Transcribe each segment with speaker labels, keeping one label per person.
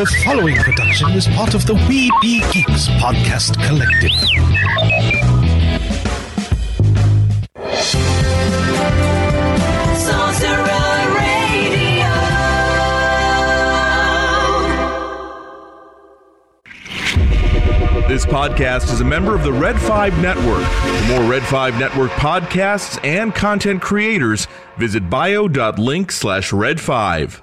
Speaker 1: The following production is part of the We Be Geeks podcast collective.
Speaker 2: This podcast is a member of the Red 5 Network. For more Red 5 Network podcasts and content creators, visit bio.link slash red 5.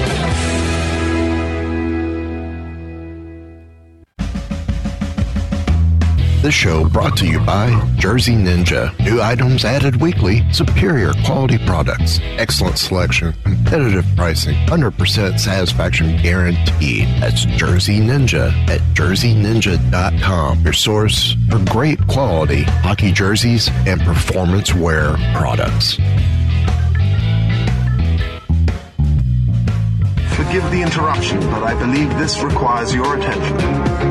Speaker 3: This show brought to you by Jersey Ninja. New items added weekly, superior quality products, excellent selection, competitive pricing, 100% satisfaction guaranteed. That's Jersey Ninja at jerseyninja.com, your source for great quality hockey jerseys and performance wear products.
Speaker 4: Forgive the interruption, but I believe this requires your attention.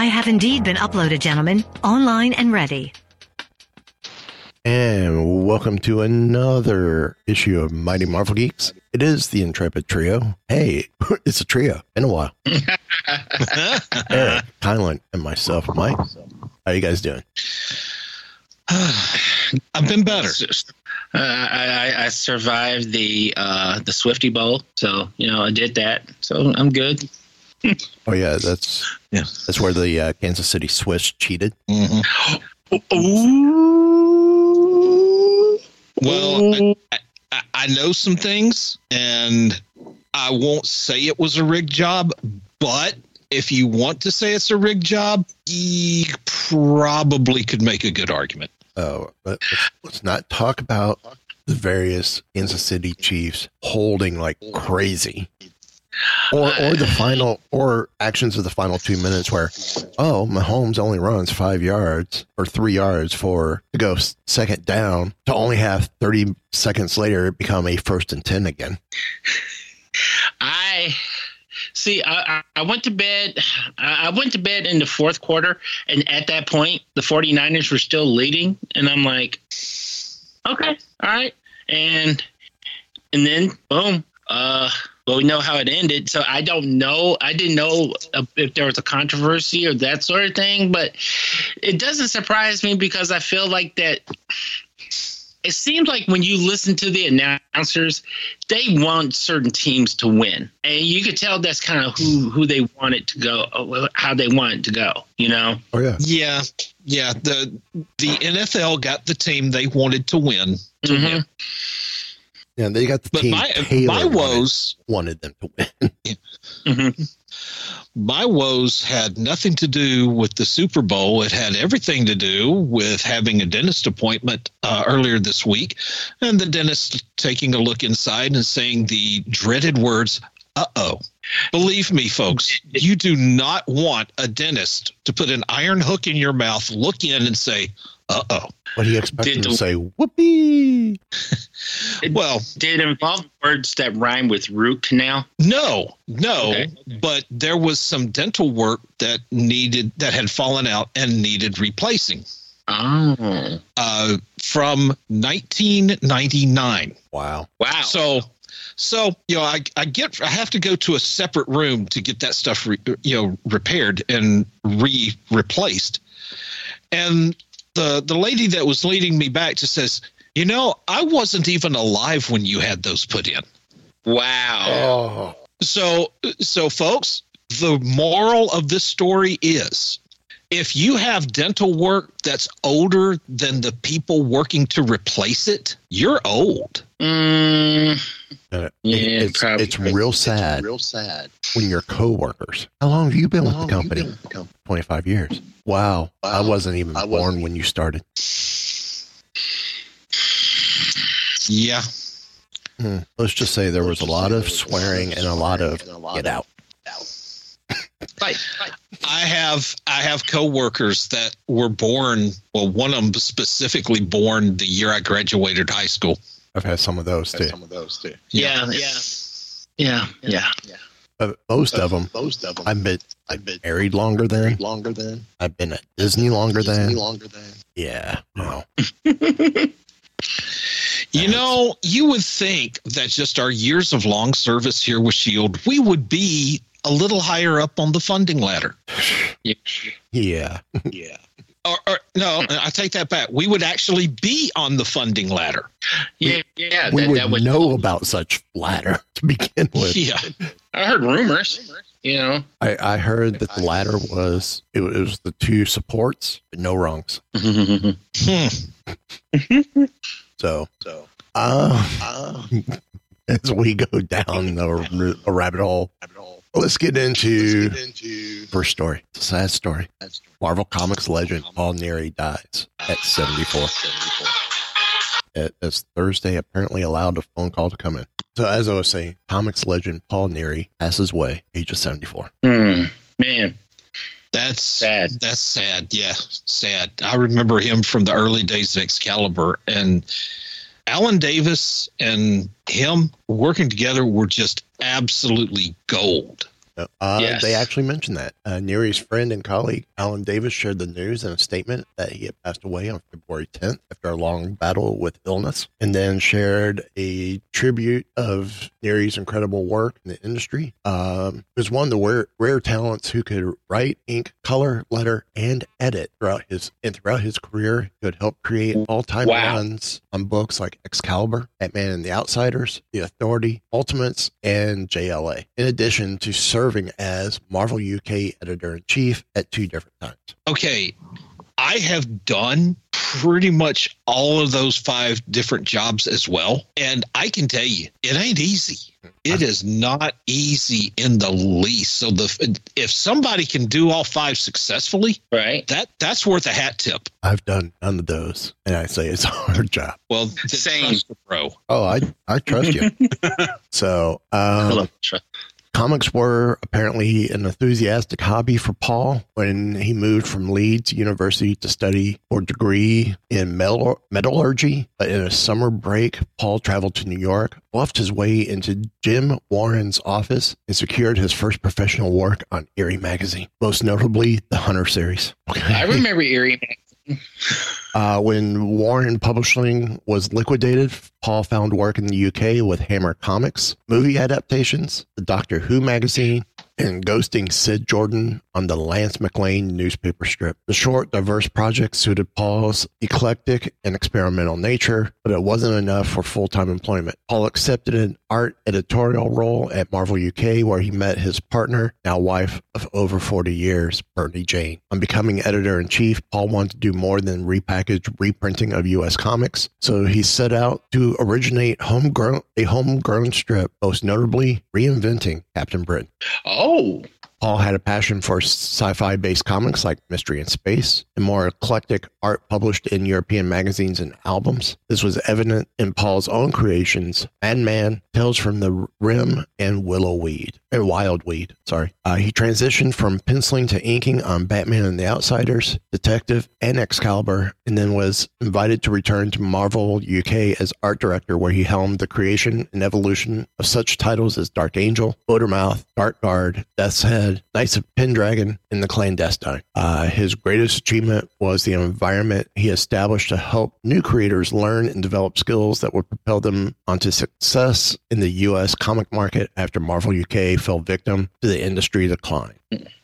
Speaker 5: I have indeed been uploaded, gentlemen, online and ready.
Speaker 3: And welcome to another issue of Mighty Marvel Geeks. It is the Intrepid Trio. Hey, it's a trio. Been a while. Eric, Kylan, and myself, Mike. How you guys doing?
Speaker 6: I've been better.
Speaker 7: Uh, I, I, I survived the uh, the Swifty Bowl, so you know I did that, so I'm good.
Speaker 3: Oh yeah, that's
Speaker 6: Yeah.
Speaker 3: that's where the uh, Kansas City Swiss cheated.
Speaker 6: Well, I, I, I know some things, and I won't say it was a rig job, but if you want to say it's a rig job, you probably could make a good argument.
Speaker 3: Oh, but let's, let's not talk about the various Kansas City Chiefs holding like crazy. Or, or the final, or actions of the final two minutes where, oh, Mahomes only runs five yards or three yards for to go second down to only have 30 seconds later become a first and 10 again.
Speaker 7: I see. I, I- went to bed. I I went to bed in the fourth quarter, and at that point, the 49ers were still leading, and I'm like, okay, all right, and and then boom. Uh, well, we know how it ended, so I don't know. I didn't know if there was a controversy or that sort of thing, but it doesn't surprise me because I feel like that. It seems like when you listen to the announcers, they want certain teams to win, and you could tell that's kind of who who they want it to go, how they want it to go. You know?
Speaker 3: Oh yeah,
Speaker 6: Yeah, yeah. The the NFL got the team they wanted to win. To
Speaker 7: Mhm.
Speaker 6: win.
Speaker 3: Yeah. They got the
Speaker 6: But
Speaker 3: team.
Speaker 6: my
Speaker 3: Taylor
Speaker 6: my woes
Speaker 3: wanted them to win.
Speaker 7: Mhm.
Speaker 6: my woes had nothing to do with the Super Bowl. It had everything to do with having a dentist appointment uh, earlier this week, and the dentist taking a look inside and saying the dreaded words, "Uh oh." Believe me, folks, you do not want a dentist to put an iron hook in your mouth, look in, and say, "Uh oh."
Speaker 3: What do you expect them
Speaker 7: Did
Speaker 3: to
Speaker 7: the-
Speaker 3: say? Whoopee!
Speaker 6: Well,
Speaker 7: Did it involve words that rhyme with root canal?
Speaker 6: No, no,
Speaker 7: Okay.
Speaker 6: but there was some dental work that needed that had fallen out and needed replacing
Speaker 7: Oh,
Speaker 6: uh, from 1999.
Speaker 3: Wow.
Speaker 7: wow!
Speaker 6: So, so you know, I I get I have to go to a separate room to get that stuff re, you know repaired and re replaced, and the the lady that was leading me back just says, you know, I wasn't even alive when you had those put in.
Speaker 7: wow!
Speaker 3: Oh,
Speaker 6: So, so folks, the moral of this story is if you have dental work that's older than the people working to replace it, you're old.
Speaker 7: Mm,
Speaker 3: Uh,
Speaker 7: Yeah,
Speaker 3: it- it's,
Speaker 7: probably.
Speaker 3: it's real sad.
Speaker 8: Real sad.
Speaker 3: when your coworkers. How long have you been with the
Speaker 8: you
Speaker 3: company?
Speaker 8: been with the company?
Speaker 3: 25 years. Wow.
Speaker 8: wow.
Speaker 3: I wasn't even
Speaker 8: I wasn't
Speaker 3: born
Speaker 8: even-
Speaker 3: when you started.
Speaker 6: Yeah.
Speaker 3: Hmm. Let's just say there was a lot of swearing and a lot of get out.
Speaker 6: I have I have coworkers that were born. Well, one of them specifically born the year I graduated high school.
Speaker 3: I've had some of those too.
Speaker 8: Some of those too.
Speaker 7: yeah, yeah, yeah, yeah.
Speaker 3: But uh, most of them,
Speaker 8: Most of them.
Speaker 3: I've been
Speaker 8: I've been
Speaker 3: married longer than.
Speaker 8: longer than.
Speaker 3: I've been at Disney longer
Speaker 8: Disney
Speaker 3: than.
Speaker 8: longer than.
Speaker 3: Yeah. No.
Speaker 6: You know, you would think that just our years of long service here with Shield, we would be a little higher up on the funding ladder.
Speaker 3: Yeah.
Speaker 8: Yeah.
Speaker 6: Or, or no, I take that back. We would actually be on the funding ladder.
Speaker 7: Yeah, yeah.
Speaker 3: we
Speaker 7: That,
Speaker 3: would
Speaker 7: that would.
Speaker 3: know about such ladder to begin with.
Speaker 6: Yeah.
Speaker 7: I heard rumors. You know.
Speaker 3: I, I heard that the ladder was it was the two supports, but no rungs. So,
Speaker 8: So,
Speaker 3: uh,
Speaker 8: uh,
Speaker 3: as we go down the a rabbit hole,
Speaker 8: rabbit hole.
Speaker 3: Let's get into
Speaker 8: Let's get into
Speaker 3: first story. It's a sad story.
Speaker 8: that story.
Speaker 3: Marvel Comics legend Paul Neary dies at 74.
Speaker 8: 74.
Speaker 3: It- It's Thursday, apparently allowed a phone call to come in. So, as I was saying, comics legend Paul Neary passes away, age of 74.
Speaker 7: Hmm. Man,
Speaker 6: That's
Speaker 7: Sad.
Speaker 6: That's sad. Yeah, sad. I remember him from the early days of Excalibur, and Alan Davis and him working together were just absolutely gold.
Speaker 3: Uh,
Speaker 7: Yes.
Speaker 3: They actually mentioned that. Uh, Neary's friend and colleague, Alan Davis, shared the news in a statement that he had passed away on February 10th after a long battle with illness, and then shared a tribute of Neary's incredible work in the industry. Um, he was one of the rare, rare talents who could write, ink, color, letter, and edit throughout his and throughout his career. He could help create all-time
Speaker 7: Wow.
Speaker 3: runs on books like Excalibur, Batman and the Outsiders, The Authority, Ultimates, and JLA. In addition to serving as Marvel UK editor in chief at two different times.
Speaker 6: Okay, I have done pretty much all of those five different jobs as well, and I can tell you, it ain't easy. It is not easy in the least. So the if somebody can do all five successfully,
Speaker 7: right?
Speaker 6: that that's worth a hat tip.
Speaker 3: I've done none of those, and I say it's a hard job.
Speaker 6: Well,
Speaker 7: Same.
Speaker 6: trust the pro.
Speaker 3: Oh, I I trust you. so, um,
Speaker 7: Hello. Tr-
Speaker 3: Comics were apparently an enthusiastic hobby for Paul when he moved from Leeds University to study for a degree in metal- metallurgy. But in a summer break, Paul traveled to New York, bluffed his way into Jim Warren's office, and secured his first professional work on Eerie magazine, most notably the Hunter series. Okay.
Speaker 7: I remember Eerie.
Speaker 3: Uh, when Warren Publishing was liquidated, Paul found work in the UK with Hammer Comics, movie adaptations, the Doctor Who magazine, and ghosting Sid Jordan on the Lance McLane newspaper strip. The short, diverse project suited Paul's eclectic and experimental nature, but it wasn't enough for full time employment. Paul accepted an art editorial role at Marvel UK, where he met his partner, now wife of over 40 years, Brittany Jane. On becoming editor in chief, Paul wanted to do more than repackage reprinting of US comics, so he set out to originate homegrown a homegrown strip, most notably reinventing Captain Britain.
Speaker 7: Oh, Oh.
Speaker 3: Paul had a passion for sci fi based comics like Mystery in Space and more eclectic art published in European magazines and albums. This was evident in Paul's own creations Madman, Tales from the Rim, and Willowweed. And Wildweed, sorry. Uh, he transitioned from penciling to inking on Batman and the Outsiders, Detective, and Excalibur, and then was invited to return to Marvel UK as art director, where he helmed the creation and evolution of such titles as Dark Angel, Motormouth, Dark Guard, Death's Head, Knights of Pendragon, and The Clandestine. Uh, his greatest achievement was the he established to help new creators learn and develop skills that would propel them onto success in the U.S. comic market after Marvel UK fell victim to the industry decline.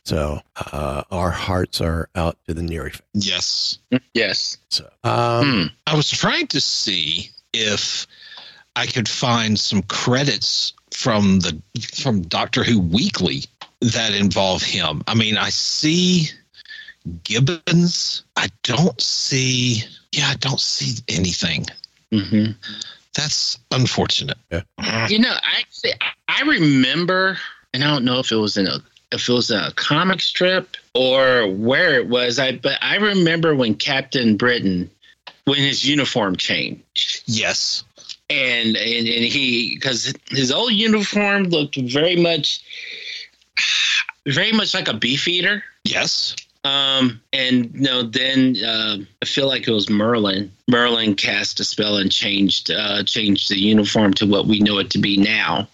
Speaker 3: So uh, our hearts are out to the Neary. family.
Speaker 6: Yes.
Speaker 7: yes.
Speaker 3: So um,
Speaker 6: I was trying to see if I could find some credits from the from Doctor Who Weekly that involve him. I mean, I see Gibbons. I don't see. Yeah, I don't see anything.
Speaker 7: Mm-hmm.
Speaker 6: That's unfortunate.
Speaker 3: Yeah.
Speaker 7: You know, actually, I remember, and I don't know if it was in a if it was a comic strip or where it was. I but I remember when Captain Britain, when his uniform changed.
Speaker 6: Yes.
Speaker 7: And and, and he because his old uniform looked very much, very much like a beef eater.
Speaker 6: Yes.
Speaker 7: Um, and know, then uh, I feel like it was Merlin. Merlin cast a spell and changed uh, changed the uniform to what we know it to be now.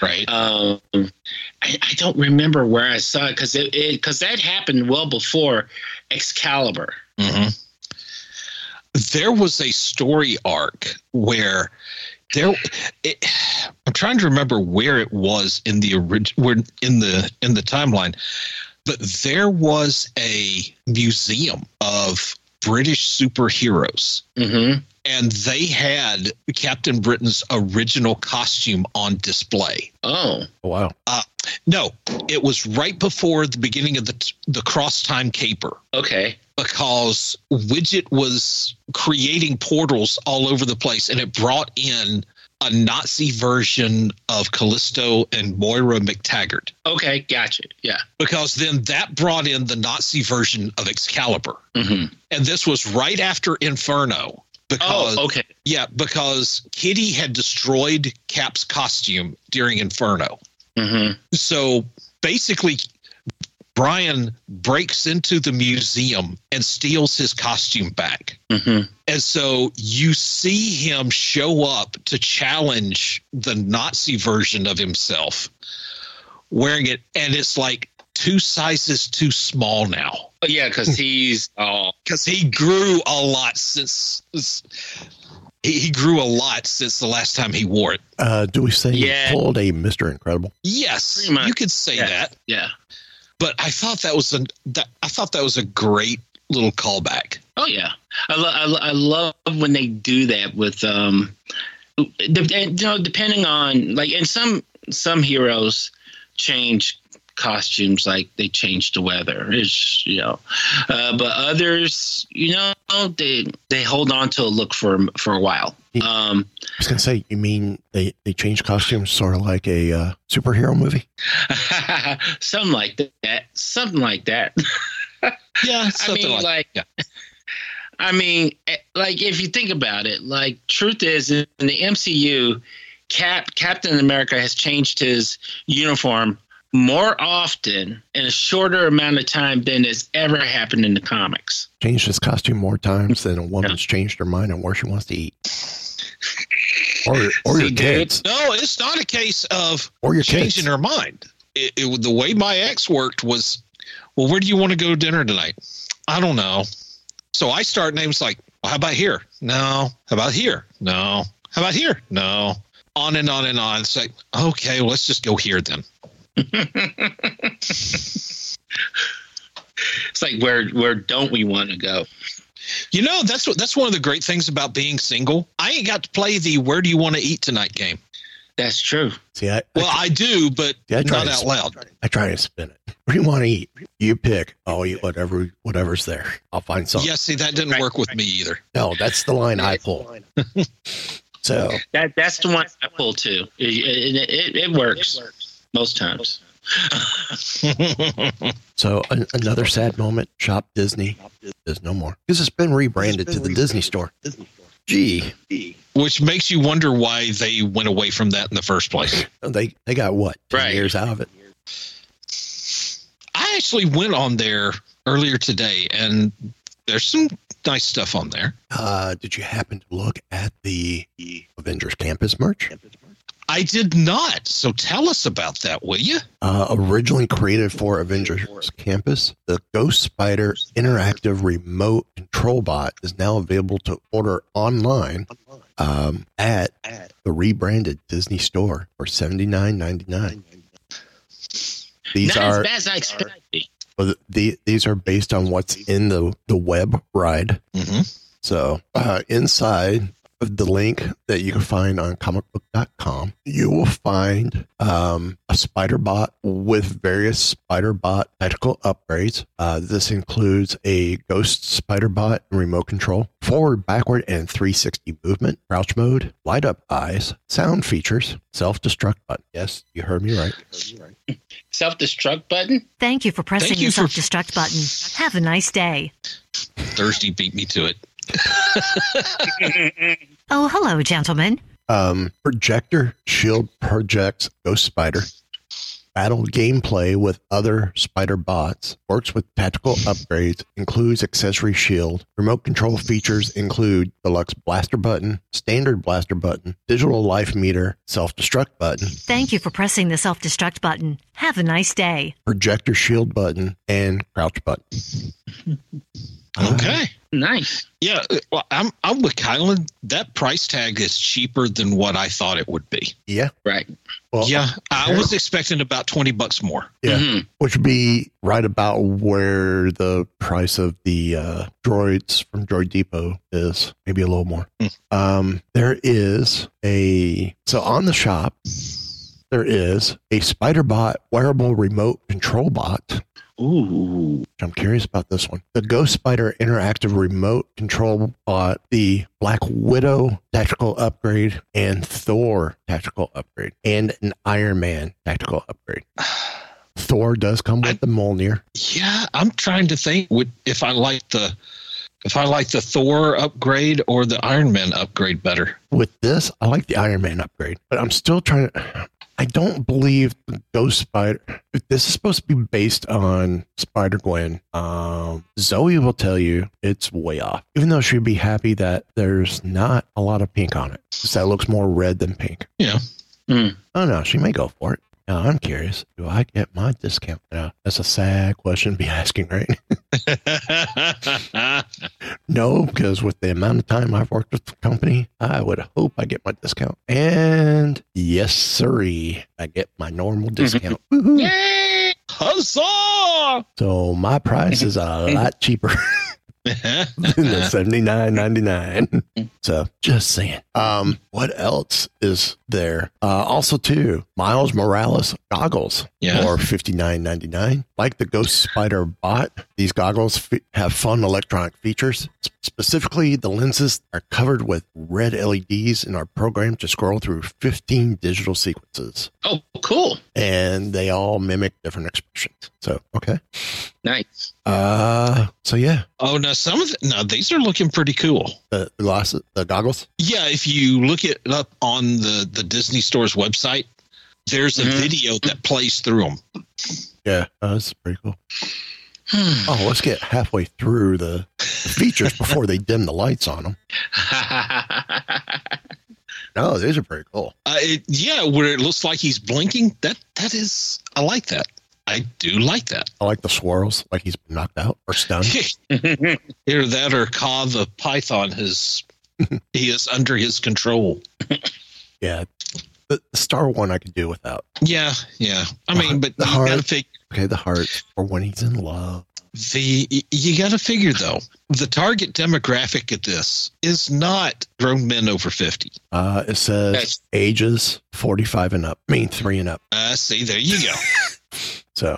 Speaker 6: Right.
Speaker 7: Um, I, I don't remember where I saw it because it because that happened well before Excalibur.
Speaker 6: hmm There was a story arc where there. It, I'm trying to remember where it was in the original, in the in the timeline, but there was a museum of British superheroes.
Speaker 7: Mm-hmm.
Speaker 6: And they had Captain Britain's original costume on display.
Speaker 7: Oh,
Speaker 3: wow.
Speaker 6: Uh, no, it was right before the beginning of the the cross time caper
Speaker 7: okay.
Speaker 6: because Widget was creating portals all over the place, and it brought in a Nazi version of Callisto and Moira MacTaggert.
Speaker 7: Okay, gotcha. Yeah.
Speaker 6: Because then that brought in the Nazi version of Excalibur,
Speaker 7: Mm-hmm.
Speaker 6: and this was right after Inferno. Because
Speaker 7: Oh, okay.
Speaker 6: yeah, because Kitty had destroyed Cap's costume during Inferno.
Speaker 7: Mm-hmm.
Speaker 6: So basically, Brian breaks into the museum and steals his costume back.
Speaker 7: Mm-hmm.
Speaker 6: And so you see him show up to challenge the Nazi version of himself wearing it. And it's like two sizes too small now.
Speaker 7: Yeah, because he's oh
Speaker 6: Because he grew a lot since. He, he grew a lot since the last time he wore it.
Speaker 3: Uh, do we say
Speaker 7: Yeah.
Speaker 3: he pulled a Mr. Incredible?
Speaker 6: Yes, you could say
Speaker 7: Yeah.
Speaker 6: that.
Speaker 7: yeah.
Speaker 6: But I thought that was a that I thought that was a great little callback.
Speaker 7: Oh yeah, I, lo- I, I love when they do that with um, de- you know, depending on like, and some some heroes change costumes like they change the weather. It's you know, uh, but others, you know, they they hold on to a look for for a while. Um,
Speaker 3: I was gonna say, you mean they they changed costumes, sort of like a uh, superhero movie?
Speaker 7: something like that. Something like that.
Speaker 6: Yeah,
Speaker 7: I
Speaker 6: something
Speaker 7: mean,
Speaker 6: like,
Speaker 7: like, I mean, eh, like if you think about it, like truth is in the MCU, Cap Captain America has changed his uniform more often in a shorter amount of time than has ever happened in the comics.
Speaker 3: Changed his costume more times than a woman's changed her mind on where she wants to eat, or or your
Speaker 7: See, dude,
Speaker 3: kids,
Speaker 6: no, it's not a case of
Speaker 3: or your
Speaker 6: changing
Speaker 3: kids.
Speaker 6: her mind. It, it, the way my ex worked was, well, where do you want to go to dinner tonight? I don't know. So I start names like, well, how about here? No. How about here? No. How about here? No. On and on and on. It's like, okay, well, let's just go here then.
Speaker 7: It's like where where don't we want to go?
Speaker 6: You know, that's what that's one of the great things about being single. I ain't got to play the where do you want to eat tonight game.
Speaker 7: That's true.
Speaker 3: See, I,
Speaker 6: Well, I do, but
Speaker 3: Yeah, I try
Speaker 6: not out
Speaker 3: sp-
Speaker 6: loud.
Speaker 3: I try to spin it. What do you want to eat? You pick. I'll eat whatever whatever's there. I'll find something.
Speaker 6: Yeah, see, that didn't work with me either.
Speaker 3: No, that's the line I pull. so
Speaker 7: That that's the one I pull too. It, it, it, it works most times.
Speaker 3: So an, another sad moment. Shop Disney is no more because it's been rebranded to the Disney Store. Disney store. Gee,
Speaker 6: Which makes you wonder why they went away from that in the first place.
Speaker 3: they they got what ten
Speaker 7: Right.
Speaker 3: years out of it.
Speaker 6: I actually went on there earlier today, and there's some nice stuff on there.
Speaker 3: Uh, did you happen to look at the Avengers Campus merch?
Speaker 6: I did not. So tell us about that, will you?
Speaker 3: Uh, originally created for Avengers Campus, the Ghost Spider interactive remote control bot is now available to order online um, at the rebranded Disney Store for seventy nine ninety nine. These
Speaker 7: Not
Speaker 3: are
Speaker 7: as bad as I expected.
Speaker 3: Well, the, these are based on what's in the, the web ride.
Speaker 6: Mhm.
Speaker 3: So uh, inside the link that you can find on comicbook.com, you will find um, a spider bot with various spider bot tactical upgrades. Uh, this includes a ghost spider bot remote control, forward, backward, and 360 movement, crouch mode, light up eyes, sound features, self destruct button. Yes, you heard me right.
Speaker 7: Self destruct button?
Speaker 5: Thank you for pressing
Speaker 6: Thank you
Speaker 5: the self destruct button. Have a nice day.
Speaker 6: Thursday beat me to it.
Speaker 5: Oh, hello, gentlemen.
Speaker 3: um, projector shield projects ghost spider battle gameplay with other spider bots works with tactical upgrades includes accessory shield remote control features include deluxe blaster button standard blaster button digital life meter self-destruct button
Speaker 5: Thank you for pressing the self destruct button. Have a nice day.
Speaker 3: projector shield button and crouch button
Speaker 6: Okay.
Speaker 7: Nice.
Speaker 6: Yeah, uh, well, I'm I'm with Kylan. That price tag is cheaper than what I thought it would be.
Speaker 3: yeah
Speaker 7: Right.
Speaker 3: well
Speaker 6: yeah, I was expecting about twenty bucks more.
Speaker 3: Yeah,
Speaker 7: Mhm.
Speaker 3: which would be right about where the price of the uh, droids from Droid Depot is, maybe a little more. Um, there is a so on the shop. There is a SpiderBot wearable remote control bot.
Speaker 7: Ooh.
Speaker 3: I'm curious about this one. The Ghost Spider interactive remote control bot, the Black Widow tactical upgrade, and Thor tactical upgrade, and an Iron Man tactical upgrade. Thor does come with the Mjolnir.
Speaker 6: Yeah, I'm trying to think would if I like the if I like the Thor upgrade or the Iron Man upgrade better.
Speaker 3: With this, I like the Iron Man upgrade, but I'm still trying to. I don't believe the Ghost Spider. This is supposed to be based on Spider Gwen. Um, Zoe will tell you it's way off, even though she'd be happy that there's not a lot of pink on it. 'Cause That looks more red than pink.
Speaker 6: Yeah.
Speaker 7: Mm.
Speaker 3: Oh no, she may go for it. Now, I'm curious. Do I get my discount? Now, that's a sad question to be asking, right? no, because with the amount of time I've worked with the company, I would hope I get my discount. And yes, sirree, I get my normal discount.
Speaker 6: Yay! Huzzah!
Speaker 3: So my price is a lot cheaper than the seventy nine ninety nine. So just saying. Um, what else is there? Uh, also too, Miles Morales goggles
Speaker 6: Yeah.
Speaker 3: for fifty nine ninety nine. Like the Ghost Spider bot, these goggles f- have fun electronic features. Specifically, the lenses are covered with red LEDs and are programmed to scroll through fifteen digital sequences,
Speaker 7: Oh, cool.
Speaker 3: and they all mimic different expressions. So okay.
Speaker 7: Nice.
Speaker 3: Uh, so yeah,
Speaker 6: Oh no, some of the, no, these are looking pretty cool.
Speaker 3: the, the glasses, the goggles.
Speaker 6: Yeah, if you look it up on the the Disney Store's website, there's a
Speaker 7: Mhm.
Speaker 6: video that plays through them.
Speaker 3: Yeah, uh, that's pretty cool. Oh, let's get halfway through the, the features before they dim the lights on them. No, these are pretty cool.
Speaker 6: Uh, it, yeah, where it looks like he's blinking. That that is, I like that. I do like that.
Speaker 3: I like the swirls, like he's been knocked out or stunned.
Speaker 6: Either that or Kaa the Python has he is under his control.
Speaker 3: Yeah, the, the star one I could do without.
Speaker 6: Yeah, yeah. I mean, but
Speaker 3: The heart.
Speaker 6: gotta figure
Speaker 3: Okay, the heart or when he's in love.
Speaker 6: the you gotta figure though the target demographic of this is not grown men over fifty.
Speaker 3: Uh, it says
Speaker 7: That's-
Speaker 3: ages forty-five and up. I mean, three and up.
Speaker 6: Uh, see, there you go.
Speaker 3: So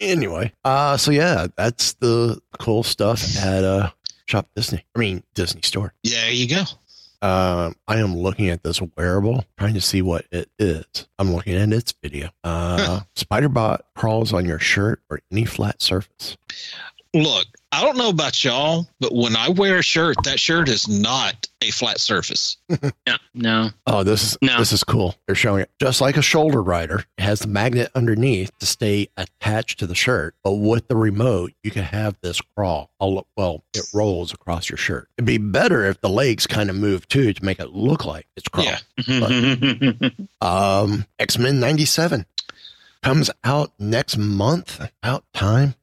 Speaker 3: anyway, uh, so yeah, that's the cool stuff at uh Shop Disney. I mean Disney Store.
Speaker 6: there you go.
Speaker 3: Um, I am looking at this wearable, trying to see what it is. I'm looking at its video. Uh, Spiderbot crawls on your shirt or any flat surface.
Speaker 6: Look, I don't know about y'all, but when I wear a shirt, that shirt is not a flat surface.
Speaker 7: no, no.
Speaker 3: Oh, this is
Speaker 7: No.
Speaker 3: this is cool. They're showing it just like a shoulder rider. It has the magnet underneath to stay attached to the shirt, but with the remote, you can have this crawl. All well, it rolls across your shirt. It'd be better if the legs kind of move too to make it look like it's crawling.
Speaker 6: Yeah.
Speaker 3: Um, X Men '97 comes out next month. About time.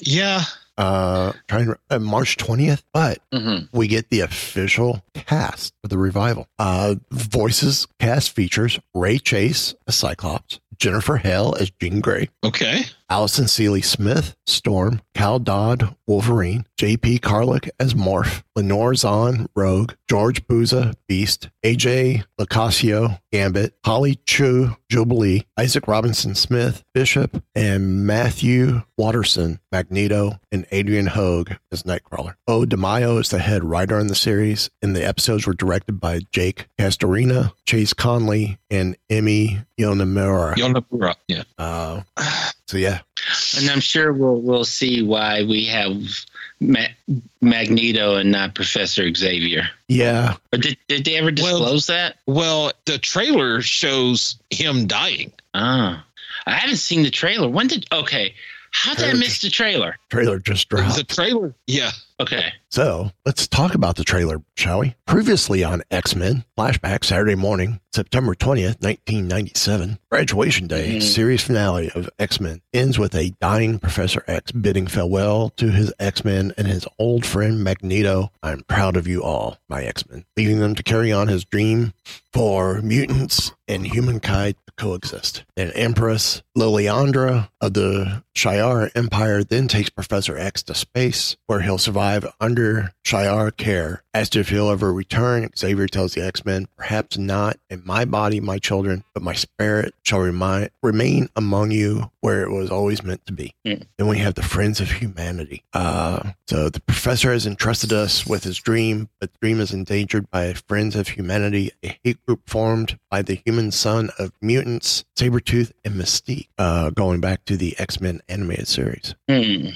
Speaker 6: Yeah.
Speaker 3: Uh, trying to, uh, March 20th, but
Speaker 7: Mhm.
Speaker 3: we get the official cast of the revival. Uh, voices cast features Ray Chase as Cyclops, Jennifer Hale as Jean Grey,
Speaker 6: Okay.
Speaker 3: Alison Sealy-Smith, Storm, Cal Dodd, Wolverine, J.P. Karliak as Morph, Lenore Zann, Rogue, George Buza, Beast, AJ LoCascio, Gambit, Holly Chou, Jubilee, Isaac Robinson Smith, Bishop, and Matthew Waterson, Magneto, and Adrian Hogue as Nightcrawler. Beau DeMayo is the head writer on the series, and the episodes were directed by Jake Castorina, Chase Conley, and Emmy Yonamura.
Speaker 6: Yonemura, yeah.
Speaker 3: Uh, so yeah,
Speaker 7: and I'm sure we'll we'll see why we have Ma- Magneto and not Professor Xavier.
Speaker 3: Yeah.
Speaker 7: Or did did they ever disclose
Speaker 6: well,
Speaker 7: that?
Speaker 6: Well, the trailer shows him dying.
Speaker 7: Ah, I haven't seen the trailer. When did? Okay, how did I miss the trailer?
Speaker 3: Trailer just dropped.
Speaker 6: The trailer, yeah.
Speaker 7: Okay.
Speaker 3: So let's talk about the trailer, shall we? Previously on X Men Flashback Saturday morning, September 20th, 1997, Graduation Day,
Speaker 7: Mm-hmm.
Speaker 3: series finale of X Men ends with a dying Professor X bidding farewell to his X Men and his old friend Magneto. I'm proud of you all, my X Men, leaving them to carry on his dream for mutants and humankind to coexist. And Empress Lilandra of the Shi'ar Empire then takes Professor X to space, where he'll survive under Shi'ar care. Asked if he'll ever return, Xavier tells the X-Men, perhaps not in my body, my children, but my spirit shall remind, remain among you where it was always meant to be.
Speaker 7: Mm.
Speaker 3: Then we have the Friends of Humanity. Uh, so the professor has entrusted us with his dream, but the dream is endangered by Friends of Humanity, a hate group formed by the human son of mutants, Sabretooth and Mystique, uh, going back to the X-Men animated series.
Speaker 7: Hmm.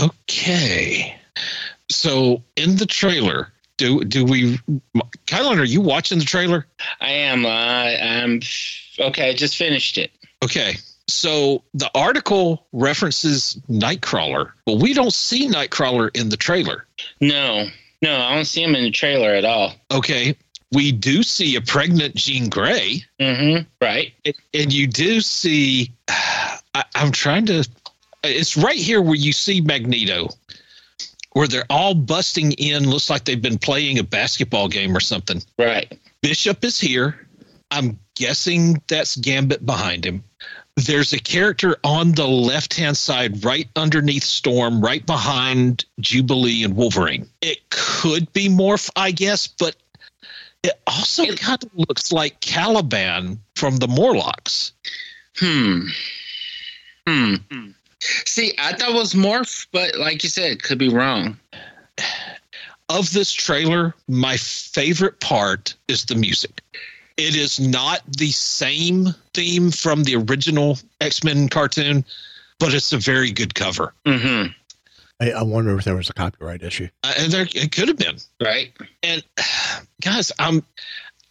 Speaker 6: Okay. So in the trailer, do do we Kylan, are you watching the trailer?
Speaker 7: I am. Uh, I'm okay. I just finished it.
Speaker 6: Okay. So the article references Nightcrawler, but we don't see Nightcrawler in the trailer.
Speaker 7: No, no, I don't see him in the trailer at all.
Speaker 6: Okay. We do see a pregnant Jean Grey.
Speaker 7: Mm-hmm. Right.
Speaker 6: And, and you do see, I, I'm trying to, it's right here where you see Magneto, where they're all busting in. Looks like they've been playing a basketball game or something.
Speaker 7: Right.
Speaker 6: Bishop is here. I'm guessing that's Gambit behind him. There's a character on the left hand side, right underneath Storm, right behind Jubilee and Wolverine. It could be Morph, I guess, but it also kind of looks like Caliban from the Morlocks.
Speaker 7: Hmm. Hmm. See, I thought it was Morph, but like you said, could be wrong.
Speaker 6: Of this trailer, my favorite part is the music. It is not the same theme from the original X Men cartoon, but it's a very good cover.
Speaker 7: Mm-hmm.
Speaker 3: I, I wonder if there was a copyright issue.
Speaker 6: Uh, and there it could have been.
Speaker 7: Right.
Speaker 6: And guys, I'm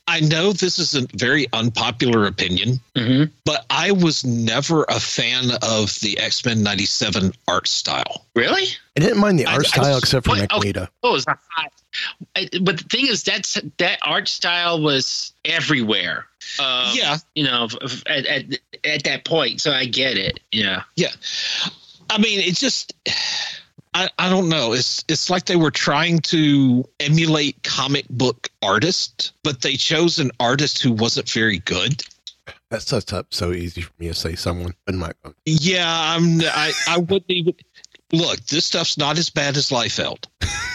Speaker 6: I know this is a very unpopular opinion,
Speaker 7: Mm-hmm.
Speaker 6: but I was never a fan of the X Men '97 art style.
Speaker 7: Really?
Speaker 3: I didn't mind the art
Speaker 6: I
Speaker 3: style
Speaker 6: just-
Speaker 3: except for
Speaker 7: What? Okay.
Speaker 3: Magneto.
Speaker 7: Oh, it's not hot. I- But the thing is, that's that art style was everywhere. Um,
Speaker 6: Yeah.
Speaker 7: You know, f- f- at, at at that point, so I get it. Yeah.
Speaker 6: Yeah, I mean, it just. I, I don't know. It's it's like they were trying to emulate comic book artists, but they chose an artist who wasn't very good.
Speaker 3: That's sets up so easy for me to say someone in my book.
Speaker 6: Yeah, I'm. I I wouldn't even look. This stuff's not as bad as Liefeld.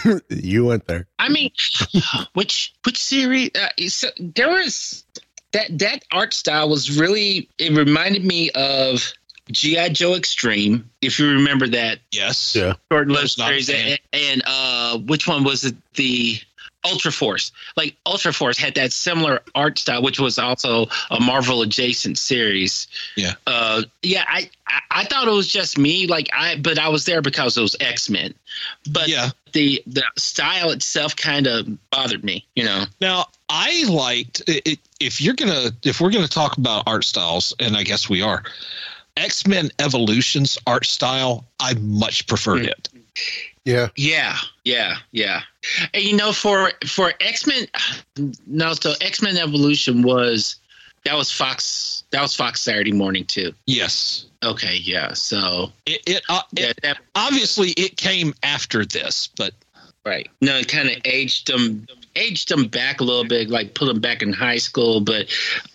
Speaker 3: you went there.
Speaker 7: I mean, which which series? Uh, so there was that that art style was really. It reminded me of GI Joe Extreme, if you remember that
Speaker 6: Yes.
Speaker 3: Yeah.
Speaker 7: short-lived
Speaker 6: not
Speaker 7: series.
Speaker 6: fan.
Speaker 7: And, and uh, which one was it? The Ultra Force. Like Ultra Force had that similar art style, which was also a Marvel adjacent series.
Speaker 6: Yeah.
Speaker 7: Uh, yeah. I, I I thought it was just me. Like I, but I was there because it was X Men. But
Speaker 6: Yeah.
Speaker 7: the the style itself kind of bothered me. You know.
Speaker 6: Now, I liked it, it, if you're gonna if we're gonna talk about art styles, and I guess we are. X Men Evolution's art style, I much preferred
Speaker 7: Hmm.
Speaker 6: it.
Speaker 3: Yeah.
Speaker 7: Yeah, yeah, yeah. And you know, for for X Men, no, so X Men Evolution was that was Fox. That was Fox Saturday morning too.
Speaker 6: Yes,
Speaker 7: Okay, yeah. So
Speaker 6: it it, uh,
Speaker 7: yeah,
Speaker 6: it
Speaker 7: that,
Speaker 6: obviously it came after this, but
Speaker 7: right. No, it kind of aged them, aged them back a little bit, like put them back in high school, but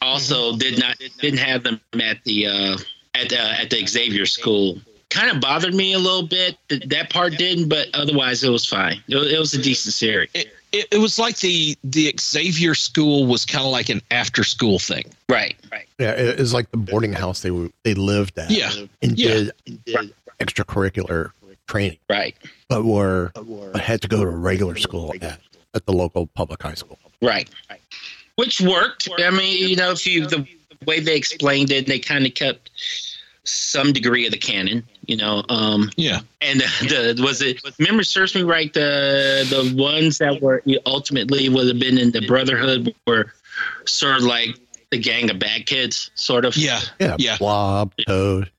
Speaker 7: also did not didn't have them at the uh at the, at the Xavier School. Kind of bothered me a little bit. That, that part didn't, but otherwise it was fine. It, was- it was a decent series.
Speaker 6: It, it was like the the Xavier School was kind of like an after school thing.
Speaker 7: Right, right.
Speaker 3: Yeah, it- was like the boarding house they were, they lived at.
Speaker 6: Yeah.
Speaker 3: and
Speaker 6: Yeah.
Speaker 3: did, did extracurricular training,
Speaker 7: Right,
Speaker 3: but were but had to go to regular school at, at the local public high school.
Speaker 7: Right. right. Which worked. I mean, you know, if you the way they explained it, they kind of kept some degree of the canon. You know, um,
Speaker 6: Yeah.
Speaker 7: and the, the was it memory serves me right the the ones that were ultimately would have been in the brotherhood were sort of like the gang of bad kids sort of
Speaker 6: Yeah.
Speaker 3: Yeah,
Speaker 6: Yeah.
Speaker 3: Blob, Toad.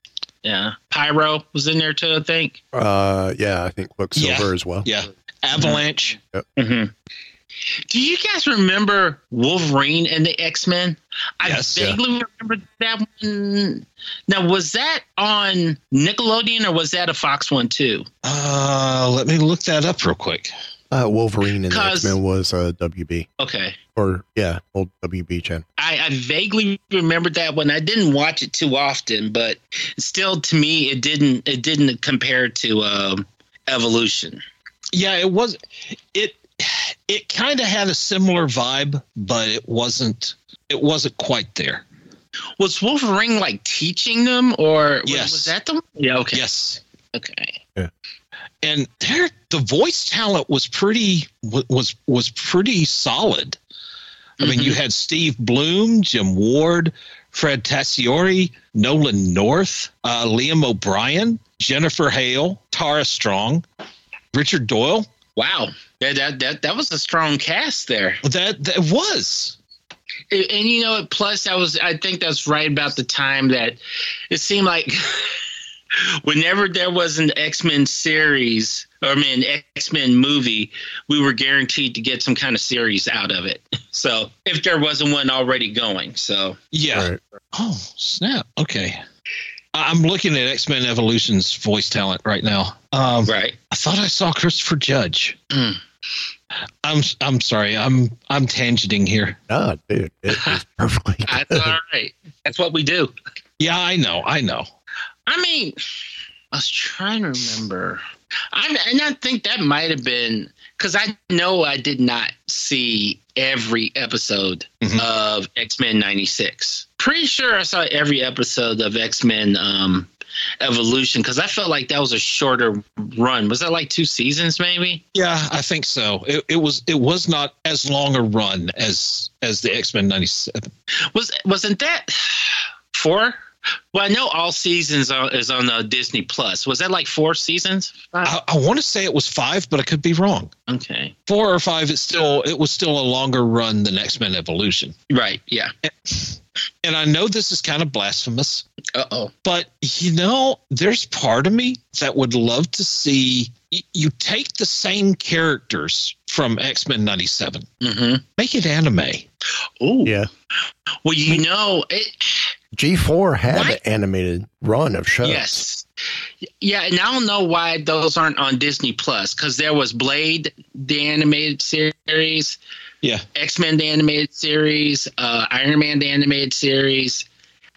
Speaker 7: yeah pyro was in there too i think
Speaker 3: Uh, yeah, I think Quicksilver
Speaker 6: Yeah.
Speaker 3: as well.
Speaker 6: Yeah. Avalanche.
Speaker 7: mm-hmm. Do you guys remember wolverine and the x-men i
Speaker 6: Yes.
Speaker 7: vaguely remember that one now was that on nickelodeon or was that a fox one too
Speaker 6: Uh, let me look that up real quick.
Speaker 3: Uh, Wolverine and the
Speaker 7: 'Cause-
Speaker 3: X Men was uh, WB
Speaker 7: okay
Speaker 3: or yeah, old WB channel.
Speaker 7: I, I vaguely remember that one. I didn't watch it too often, but still, to me, it didn't it didn't compare to um, Evolution.
Speaker 6: Yeah, it was it it kind of had a similar vibe, but it wasn't it wasn't quite there.
Speaker 7: Was Wolverine like teaching them, or was-
Speaker 6: Yes.
Speaker 7: was that the yeah? Okay,
Speaker 6: Yes.
Speaker 7: okay, Yeah.
Speaker 6: And there the voice talent was pretty was was pretty solid. I mean, you had Steve Blum, Jim Ward, Fred Tatasciore, Nolan North, uh, Liam O'Brien, Jennifer Hale, Tara Strong, Richard Doyle.
Speaker 7: Wow, yeah, that that that was a strong cast there.
Speaker 6: That that was.
Speaker 7: And, and you know, plus that was I think that's right about the time that it seemed like whenever there was an X Men series or I mean X Men movie, we were guaranteed to get some kind of series out of it. So if there wasn't one already going, so
Speaker 6: Yeah.
Speaker 3: Right.
Speaker 6: Oh snap! Okay, I- I'm looking at X Men Evolution's voice talent right now. Um,
Speaker 7: right.
Speaker 6: I thought I saw Christopher Judge.
Speaker 7: Mm.
Speaker 6: I'm I'm sorry. I'm I'm tangenting here.
Speaker 3: Ah, dude, it was perfectly
Speaker 7: That's
Speaker 3: good.
Speaker 7: all right. That's what we do.
Speaker 6: Yeah, I know. I know.
Speaker 7: I mean, I was trying to remember. I and I think that might have been because I know I did not see every episode
Speaker 6: Mhm.
Speaker 7: of X Men '96. Pretty sure I saw every episode of X Men um, Evolution because I felt like that was a shorter run. Was that like two seasons, maybe?
Speaker 6: Yeah, I think so. It, it was it was not as long a run as as the X Men '97.
Speaker 7: Was wasn't that four? Well, I know all seasons is on uh, Disney Plus. Was that like four seasons? Five?
Speaker 6: I, I want to say it was five, but I could be wrong.
Speaker 7: Okay.
Speaker 6: Four or five. It's still it was still a longer run than X Men Evolution.
Speaker 7: Right. Yeah.
Speaker 6: And I know this is kind of blasphemous,
Speaker 7: Uh oh.
Speaker 6: but you know, there's part of me that would love to see y- you take the same characters from X Men '97,
Speaker 7: Mm-hmm.
Speaker 6: make it anime.
Speaker 7: Oh
Speaker 3: Yeah,
Speaker 7: Well, you know, it,
Speaker 3: G four had
Speaker 7: What?
Speaker 3: an animated run of shows.
Speaker 7: yes. Yeah, and I don't know why those aren't on Disney Plus because there was Blade, the animated series,
Speaker 6: Yeah,
Speaker 7: X Men, the animated series, uh, Iron Man, the animated series.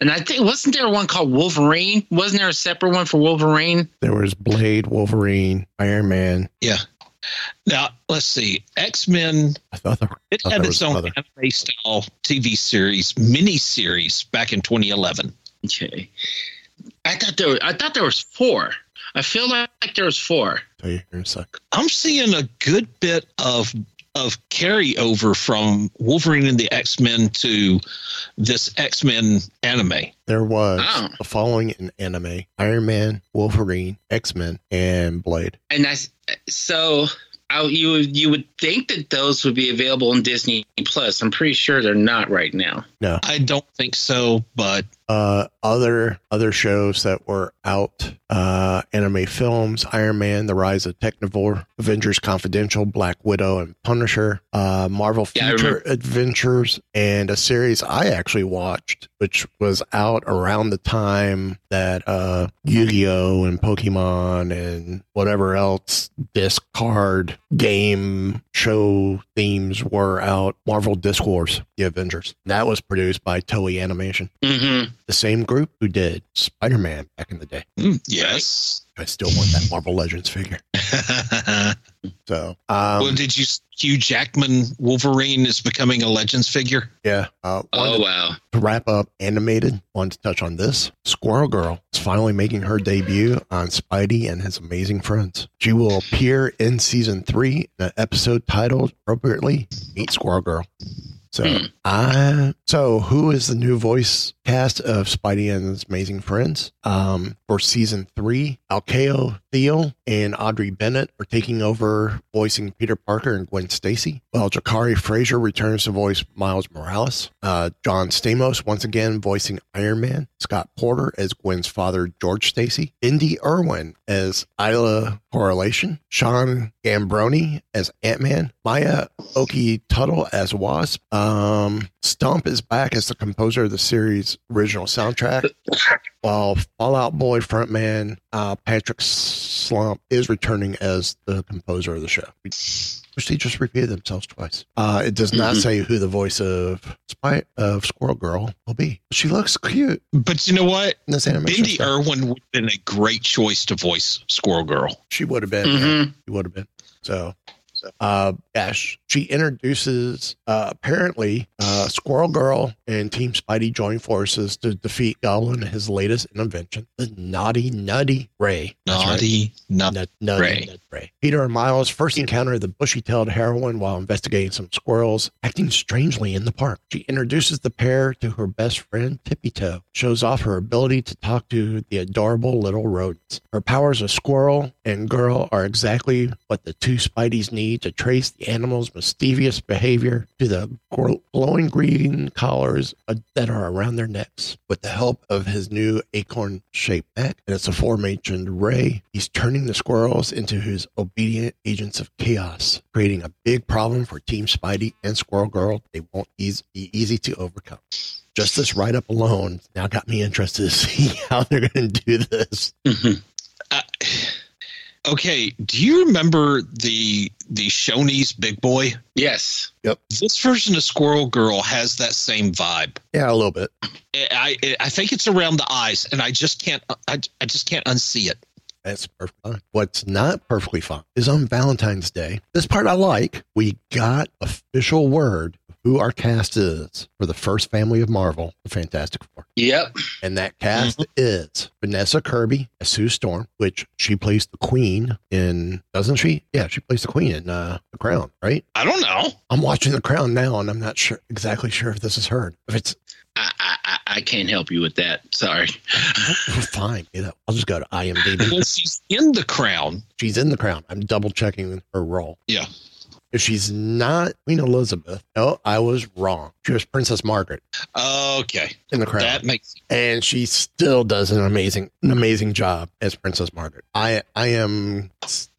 Speaker 7: And I think, wasn't there one called Wolverine? Wasn't there a separate one for Wolverine?
Speaker 3: There was Blade, Wolverine, Iron Man.
Speaker 6: yeah. Now let's see, X Men.
Speaker 3: I thought there,
Speaker 6: It had its own
Speaker 3: another.
Speaker 6: anime style TV series, mini series back in 2011.
Speaker 7: Okay. I thought there, were, I thought there was four. I feel like there was four.
Speaker 3: Tell you here a sec.
Speaker 6: I'm seeing a good bit of of carryover from Wolverine and the X Men to this X Men anime.
Speaker 3: There was
Speaker 7: Oh.
Speaker 3: the following in anime: Iron Man, Wolverine, X Men, and Blade.
Speaker 7: And I, so I, you would you would think that those would be available on Disney Plus. I'm pretty sure they're not right now.
Speaker 3: No,
Speaker 6: I don't think so, but
Speaker 3: uh, other other shows that were out: uh, anime films, Iron Man, The Rise of Technovore, Avengers Confidential, Black Widow, and Punisher, uh, Marvel Future
Speaker 7: remember.
Speaker 3: Adventures, and a series I actually watched, which was out around the time that uh, Yu-Gi-Oh and Pokemon and whatever else discard game show themes were out. Marvel Disc Wars, The Avengers. That was produced by Toei Animation.
Speaker 7: Mm-hmm.
Speaker 3: The same group who did Spider Man back in the day.
Speaker 6: Mm, yes.
Speaker 3: I still want that Marvel Legends figure. So, um,
Speaker 6: well, did you Hugh Jackman Wolverine is becoming a Legends figure?
Speaker 3: yeah. Uh,
Speaker 7: Oh wow.
Speaker 3: to wrap up animated, wanted to touch on this. Squirrel Girl is finally making her debut on Spidey and His Amazing Friends. She will appear in season three in an episode titled appropriately Meet Squirrel Girl. So, I so who is the new voice cast of Spidey and His Amazing Friends? Um, for season three, Alkaio Thiele and Audrey Bennett are taking over voicing Peter Parker and Gwen Stacy. While Jakari Frazier returns to voice Miles Morales. Uh, John Stamos once again voicing Iron Man. Scott Porter as Gwen's father, George Stacy. Bindi Irwin as Isla Correlation. Sean Giambrone as Ant Man. Maya Aoki Tuttle as Wasp. Um, Stump is back as the composer of the series' original soundtrack, while Fall Out Boy frontman uh, Patrick Stump is returning as the composer of the show. Which they just repeated themselves twice. Uh, it does not
Speaker 6: Mhm.
Speaker 3: say who the voice of Spy of Squirrel Girl will be. She looks cute
Speaker 6: But you know what?
Speaker 3: this animation.
Speaker 6: Bindi
Speaker 3: stuff.
Speaker 6: Irwin would have been a great choice to voice Squirrel Girl.
Speaker 3: She would have been.
Speaker 7: Mhm.
Speaker 3: she would have been. So, uh, yeah, sh- she introduces uh, apparently uh, Squirrel Girl and Team Spidey join forces to defeat Goblin and his latest invention, the Naughty Nutty Ray. That's right.
Speaker 6: Naughty, nut, Ray.
Speaker 3: nut Ray. Peter and Miles first encounter the bushy-tailed heroine while investigating some squirrels acting strangely in the park. She introduces the pair to her best friend Tippy Toe, shows off her ability to talk to the adorable little rodents. Her powers of squirrel and girl are exactly what the two Spideys need to trace the animal's mischievous behavior to the glowing green collars uh, that are around their necks. With the help of his new acorn-shaped neck and its aforementioned ray, he's turning the squirrels into his obedient agents of chaos, creating a big problem for Team Spidey and Squirrel Girl. They won't be easy to overcome. Just this write-up alone now got me interested to see how they're going to do this.
Speaker 6: Uh, okay, do you remember the the Shoney's Big Boy?
Speaker 7: Yes. Yep.
Speaker 6: This version of Squirrel Girl has that same vibe.
Speaker 3: Yeah, a little bit.
Speaker 6: I I, I think it's around the eyes, and I just can't I, I just can't unsee it.
Speaker 3: That's perfect. fine. What's not perfectly fine is on Valentine's Day. This part I like. We got official word of who our cast is for the first family of Marvel, the Fantastic Four.
Speaker 7: Yep.
Speaker 3: And that cast is Vanessa Kirby as Sue Storm, which she plays the Queen in, doesn't she? Yeah, she plays the Queen in uh, The Crown, right?
Speaker 6: I don't know.
Speaker 3: I'm watching The Crown now, and I'm not sure exactly sure if this is her. If it's
Speaker 7: I, I I- I can't help you with that. Sorry.
Speaker 3: fine, you know, I'll just go to IMDb.
Speaker 6: Well, she's in the crown.
Speaker 3: She's in The Crown. I'm double checking her role.
Speaker 6: Yeah.
Speaker 3: If she's not Queen Elizabeth, no, I was wrong. She was Princess Margaret
Speaker 6: Okay,
Speaker 3: in The Crown.
Speaker 6: that makes
Speaker 3: and she still does an amazing an amazing job as Princess Margaret. I I am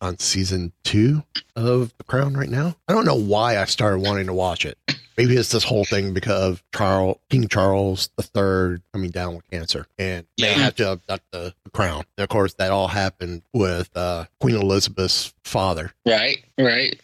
Speaker 3: on season 2 of The Crown right now. I don't know why I started wanting to watch it. Maybe it's this whole thing because of Charles King Charles III coming down with cancer and they
Speaker 6: Yeah.
Speaker 3: have to abduct the, the crown. And of course that all happened with uh, Queen Elizabeth's father.
Speaker 7: Right. Right.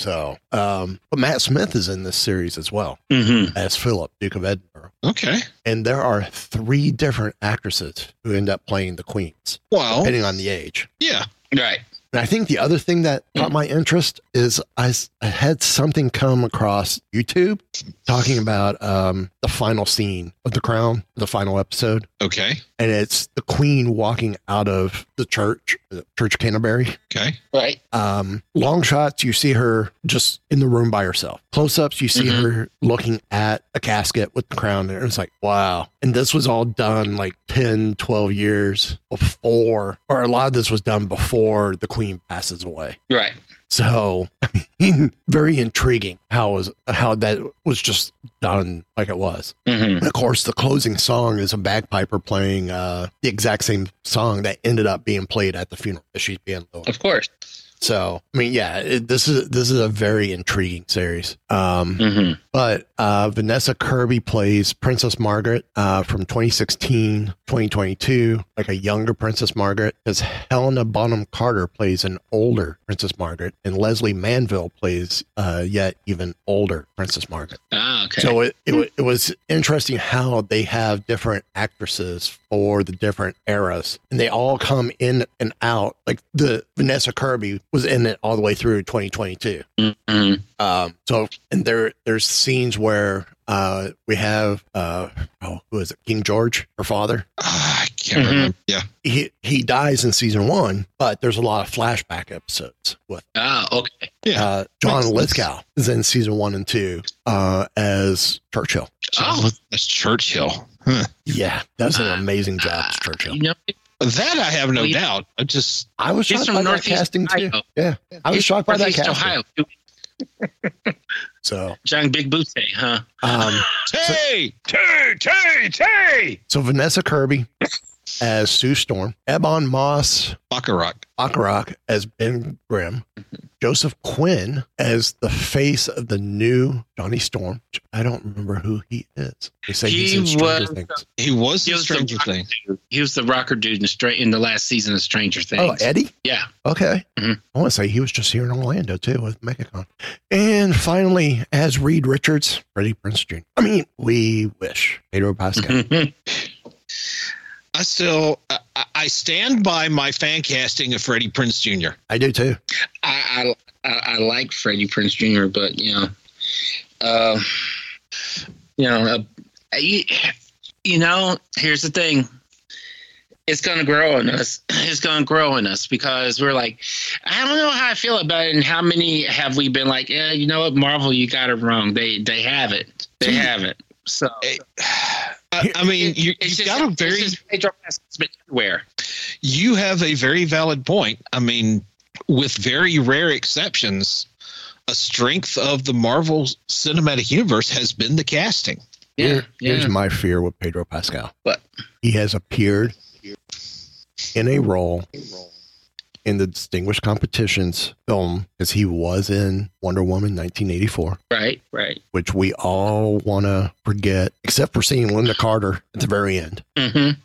Speaker 3: So, um, but Matt Smith is in this series as well
Speaker 7: Mm-hmm.
Speaker 3: as Philip, Duke of Edinburgh.
Speaker 6: okay.
Speaker 3: And there are three different actresses who end up playing the queens,
Speaker 6: Well,
Speaker 3: depending on the age.
Speaker 6: yeah.
Speaker 7: Right.
Speaker 3: And I think the other thing that caught my interest is I had something come across YouTube talking about um, the final scene of The Crown, the final episode.
Speaker 6: Okay.
Speaker 3: And it's the queen walking out of the church, the Church of Canterbury.
Speaker 6: Okay.
Speaker 7: Right.
Speaker 3: Um, long shots, you see her just in the room by herself. Close ups, you see
Speaker 7: Mhm.
Speaker 3: her looking at a casket with the crown there. It's like, wow. And this was all done like 10, 12 years before, or a lot of this was done before the queen passes away.
Speaker 7: Right.
Speaker 3: So, I mean, very intriguing how was how that was just done like it was.
Speaker 7: Mm-hmm.
Speaker 3: Of course, the closing song is a bagpiper playing uh, the exact same song that ended up being played at the funeral that she's being lowered.
Speaker 7: Of course.
Speaker 3: So, I mean, yeah, it, this is this is a very intriguing series. Um,
Speaker 7: Mm-hmm.
Speaker 3: But uh, Vanessa Kirby plays Princess Margaret uh, from 2016, 2022, like a younger Princess Margaret, because Helena Bonham Carter plays an older Princess Margaret, and Lesley Manville plays uh, yet even older Princess Margaret.
Speaker 7: Ah, okay.
Speaker 3: So it, it, it was interesting how they have different actresses for the different eras, and they all come in and out. Like the Vanessa Kirby was in it all the way through 2022.
Speaker 7: Mhm.
Speaker 3: Um, so and there there's scenes where uh, we have uh, oh who is it King George, her father.
Speaker 6: I can't
Speaker 7: Mhm.
Speaker 6: remember. Yeah.
Speaker 3: He he dies in season one, but there's a lot of flashback episodes with
Speaker 7: Ah, okay.
Speaker 6: Yeah.
Speaker 3: uh, John
Speaker 6: Makes sense.
Speaker 3: Lithgow is in season one and two uh, as Churchill.
Speaker 7: Oh.
Speaker 6: That's Churchill. Huh.
Speaker 3: Yeah, does an amazing job as Churchill.
Speaker 7: You know,
Speaker 6: That I have no
Speaker 7: Well,
Speaker 6: doubt. I just
Speaker 3: I was shocked
Speaker 7: from
Speaker 3: by that
Speaker 7: Northeast
Speaker 3: casting too.
Speaker 7: Ohio.
Speaker 3: Yeah, I was
Speaker 7: he's
Speaker 3: shocked by that casting.
Speaker 7: Ohio.
Speaker 3: So,
Speaker 7: John Big Boots, huh?
Speaker 3: um,
Speaker 6: Tay, Tay, Tay, Tay.
Speaker 3: so Vanessa Kirby as Sue Storm, Ebon Moss
Speaker 6: Baccarat.
Speaker 3: Bachrach as Ben Grimm, Joseph Quinn as the face of the new Johnny Storm. I don't remember who he is. They say he's
Speaker 7: He
Speaker 3: in Stranger
Speaker 7: was-
Speaker 3: Things.
Speaker 6: He was
Speaker 7: He
Speaker 6: the
Speaker 7: was
Speaker 6: Stranger
Speaker 7: rocker
Speaker 6: Thing.
Speaker 7: dude. He was the rocker dude in the stra- in the last season of Stranger Things.
Speaker 3: Oh, Eddie?
Speaker 7: Yeah.
Speaker 3: Okay.
Speaker 7: Mhm.
Speaker 3: I want to say he was just here in Orlando too with MegaCon. And finally, as Reed Richards, Freddie Prinze Jr. I mean, we wish. Pedro Pascal.
Speaker 6: I still, I, I- I stand by my fan casting of Freddie Prinze Jr.
Speaker 3: I do too.
Speaker 7: I, I I I like Freddie Prinze Jr., but you know, uh, you know, uh, you, you know. Here's the thing: it's going to grow in us. It's going to grow in us because we're like, I don't know how I feel about it, and how many have we been like, yeah, you know what, Marvel, you got it wrong. They they have it. They have it. So Uh,
Speaker 6: I, I mean, you,
Speaker 7: it's
Speaker 6: you've
Speaker 7: just,
Speaker 6: got a
Speaker 7: it's
Speaker 6: very,
Speaker 7: just Pedro Pascal's been everywhere.
Speaker 6: you have a very valid point. I mean, with very rare exceptions, a strength of the Marvel Cinematic Universe has been the casting.
Speaker 7: Yeah,
Speaker 3: Here- Here's my fear with Pedro Pascal.
Speaker 7: What?
Speaker 3: He has appeared in a role in the Distinguished Competitions film as he was in Wonder Woman 1984,
Speaker 7: Right, right.
Speaker 3: which we all want to forget, except for seeing Lynda Carter at the very end,
Speaker 7: Mm-hmm.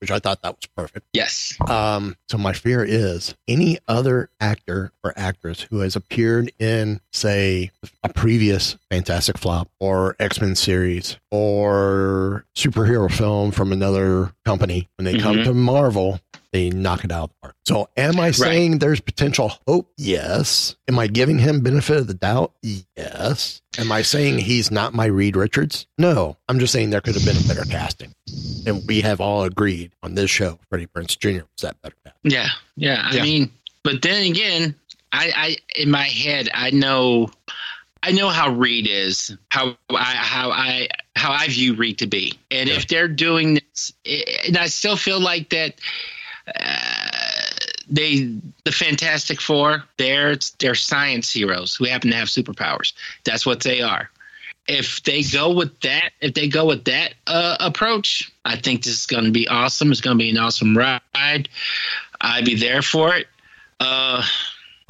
Speaker 3: which I thought that was perfect.
Speaker 7: Yes.
Speaker 3: Um, so my fear is any other actor or actress who has appeared in, say, a previous Fantastic Flop or X Men series or superhero film from another company, when they come
Speaker 7: Mhm.
Speaker 3: to Marvel, they knock it out of the park. So am I saying there's potential hope? Yes. Am I giving him benefit of the doubt? Yes. Am I saying he's not my Reed Richards? No. I'm just saying there could have been a better casting. And we have all agreed on this show, Freddie Prinze Jr. was that better casting.
Speaker 7: Yeah, yeah. I
Speaker 6: Yeah.
Speaker 7: mean, but then again, I, I in my head, I know, I know how Reed is, how I how I how I view Reed to be, and if they're doing this, and I still feel like that. Uh, they the Fantastic Four, they're they're science heroes who happen to have superpowers. That's what they are. If they go with that, if they go with that uh, approach, I think this is going to be awesome. It's going to be an awesome ride. I'd be there for it. Uh,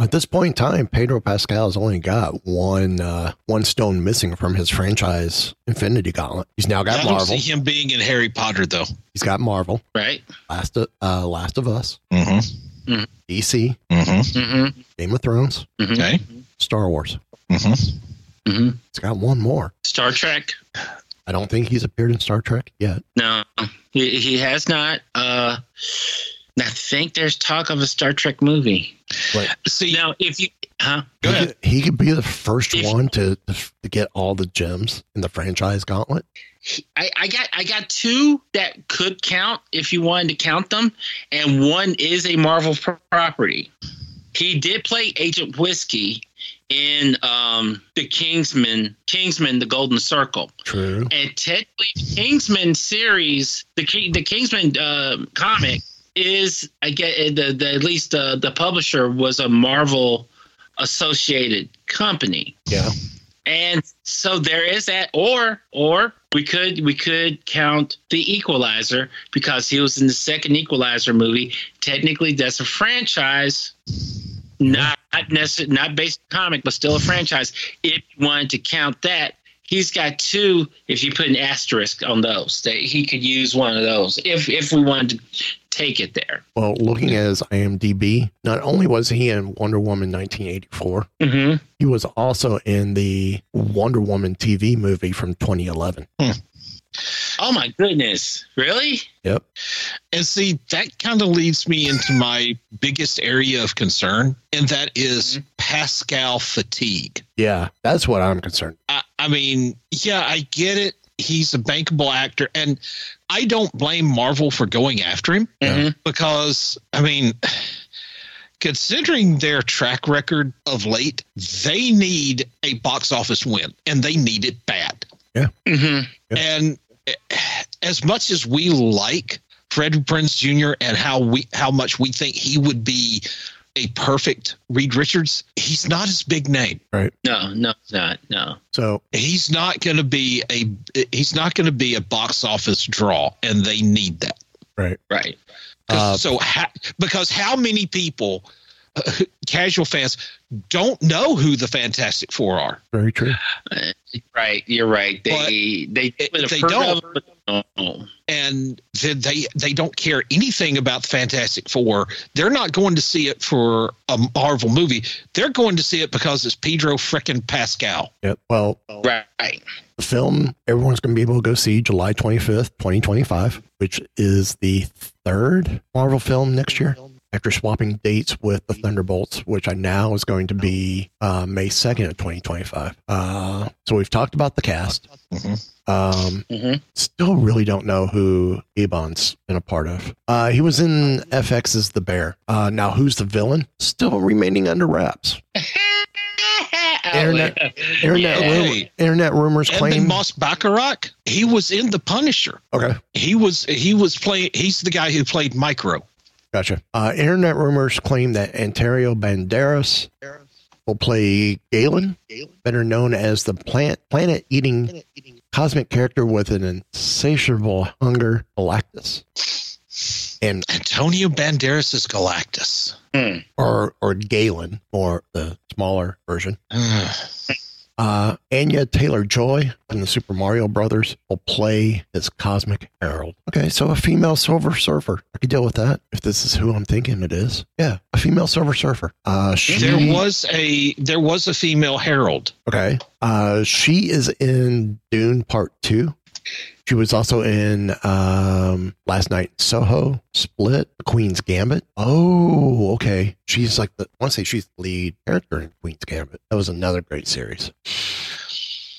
Speaker 3: At this point in time, Pedro Pascal has only got one uh, one stone missing from his franchise Infinity Gauntlet. He's now
Speaker 6: I
Speaker 3: got
Speaker 6: don't
Speaker 3: Marvel.
Speaker 6: see him being in Harry Potter though.
Speaker 3: He's got Marvel.
Speaker 7: right?
Speaker 3: Last of, uh, Last of Us,
Speaker 6: Mm-hmm.
Speaker 3: DC,
Speaker 6: Mm-hmm.
Speaker 7: Mm-hmm.
Speaker 3: Game of Thrones,
Speaker 6: Okay.
Speaker 3: Star Wars.
Speaker 6: Mm-hmm.
Speaker 7: Mm-hmm.
Speaker 3: He's got one more.
Speaker 7: Star Trek.
Speaker 3: I don't think he's appeared in Star Trek yet.
Speaker 7: No, he, he has not. Uh, I think there's talk of a Star Trek movie.
Speaker 3: But
Speaker 6: See,
Speaker 7: Now, if you, huh?
Speaker 6: go
Speaker 3: he,
Speaker 6: ahead.
Speaker 3: could, he could be the first
Speaker 7: If-
Speaker 3: one to, to get all the gems in the franchise Gauntlet.
Speaker 7: I, I got I got two that could count if you wanted to count them, and one is a Marvel pro- property. He did play Agent Whiskey in um, the Kingsman Kingsman the Golden Circle,
Speaker 3: True.
Speaker 7: and technically the Kingsman series the Ki- the Kingsman uh, comic is I get eh, the, the at least the the publisher was a Marvel associated company.
Speaker 3: Yeah.
Speaker 7: And so there is that, or or we could we could count the Equalizer because he was in the second Equalizer movie. Technically, that's a franchise, not necessarily not based on comic, but still a franchise. If you wanted to count that, he's got two. If you put an asterisk on those, that he could use one of those if if we wanted to take it there.
Speaker 3: Well, looking at his IMDb, not only was he in Wonder Woman 1984,
Speaker 7: Mm-hmm.
Speaker 3: he was also in the Wonder Woman TV movie from 2011.
Speaker 7: Oh my goodness! Really?
Speaker 3: Yep.
Speaker 6: And see, that kind of leads me into my biggest area of concern, and that is Pascal fatigue.
Speaker 3: Yeah, that's what I'm concerned.
Speaker 6: I, I mean, yeah, I get it. He's a bankable actor, and I don't blame Marvel for going after him because, I mean, considering their track record of late, they need a box office win, and they need it bad.
Speaker 3: Yeah.
Speaker 7: Mm-hmm.
Speaker 6: And eh, as much as we like Fred Prinze Jr. and how we how much we think he would be a perfect Reed Richards, he's not his big name.
Speaker 3: Right.
Speaker 7: No, no, it's not. No.
Speaker 3: So
Speaker 6: He's not going to be a he's not going to be a box office draw, and they need that.
Speaker 3: Right.
Speaker 7: Right.
Speaker 3: Uh,
Speaker 6: so ha- because how many people, uh, casual fans, don't know who the Fantastic Four are?
Speaker 3: Very true.
Speaker 7: Right. You're right. They they
Speaker 6: They
Speaker 7: heard
Speaker 6: don't.
Speaker 7: of it, but no.
Speaker 6: and they, they they don't care anything about the Fantastic Four. They're not going to see it for a Marvel movie. They're going to see it because it's Pedro frickin' Pascal.
Speaker 3: Yep. Well,
Speaker 7: Right.
Speaker 3: the film everyone's going to be able to go see July 25th, 2025, which is the third Marvel film next year after swapping dates with the Thunderbolts, which I now is going to be uh, May 2nd of 2025. Uh, so we've talked about the cast. Um,
Speaker 7: Mhm.
Speaker 3: Still really don't know who Ebon's been a part of. Uh, he was in FX's The Bear. Uh, now, who's the villain? Still remaining under wraps. Internet, internet,
Speaker 6: Yeah.
Speaker 3: rumor, internet rumors
Speaker 6: And
Speaker 3: claim.
Speaker 6: then Moss Baccarat, he was in The Punisher.
Speaker 3: okay.
Speaker 6: He was he was playing. He's the guy who played Micro.
Speaker 3: Gotcha. Uh, internet rumors claim that Antonio Banderas will play Galan, better known as the plant planet eating cosmic character with an insatiable hunger, Galactus. And
Speaker 6: Antonio Banderas is Galactus.
Speaker 3: or or Galan, or the smaller version. Uh, Anya Taylor Joy from the Super Mario Brothers will play his Cosmic Herald. Okay, so a female Silver Surfer. I could deal with that if this is who I'm thinking it is. Yeah, a female Silver Surfer. Uh, she,
Speaker 6: There was a there was a female herald.
Speaker 3: okay. Uh, she is in Dune Part Two. She was also in um, Last Night Soho, Split, Queen's Gambit. Oh, okay. She's like the. I want to say she's the lead character in Queen's Gambit. That was another great series.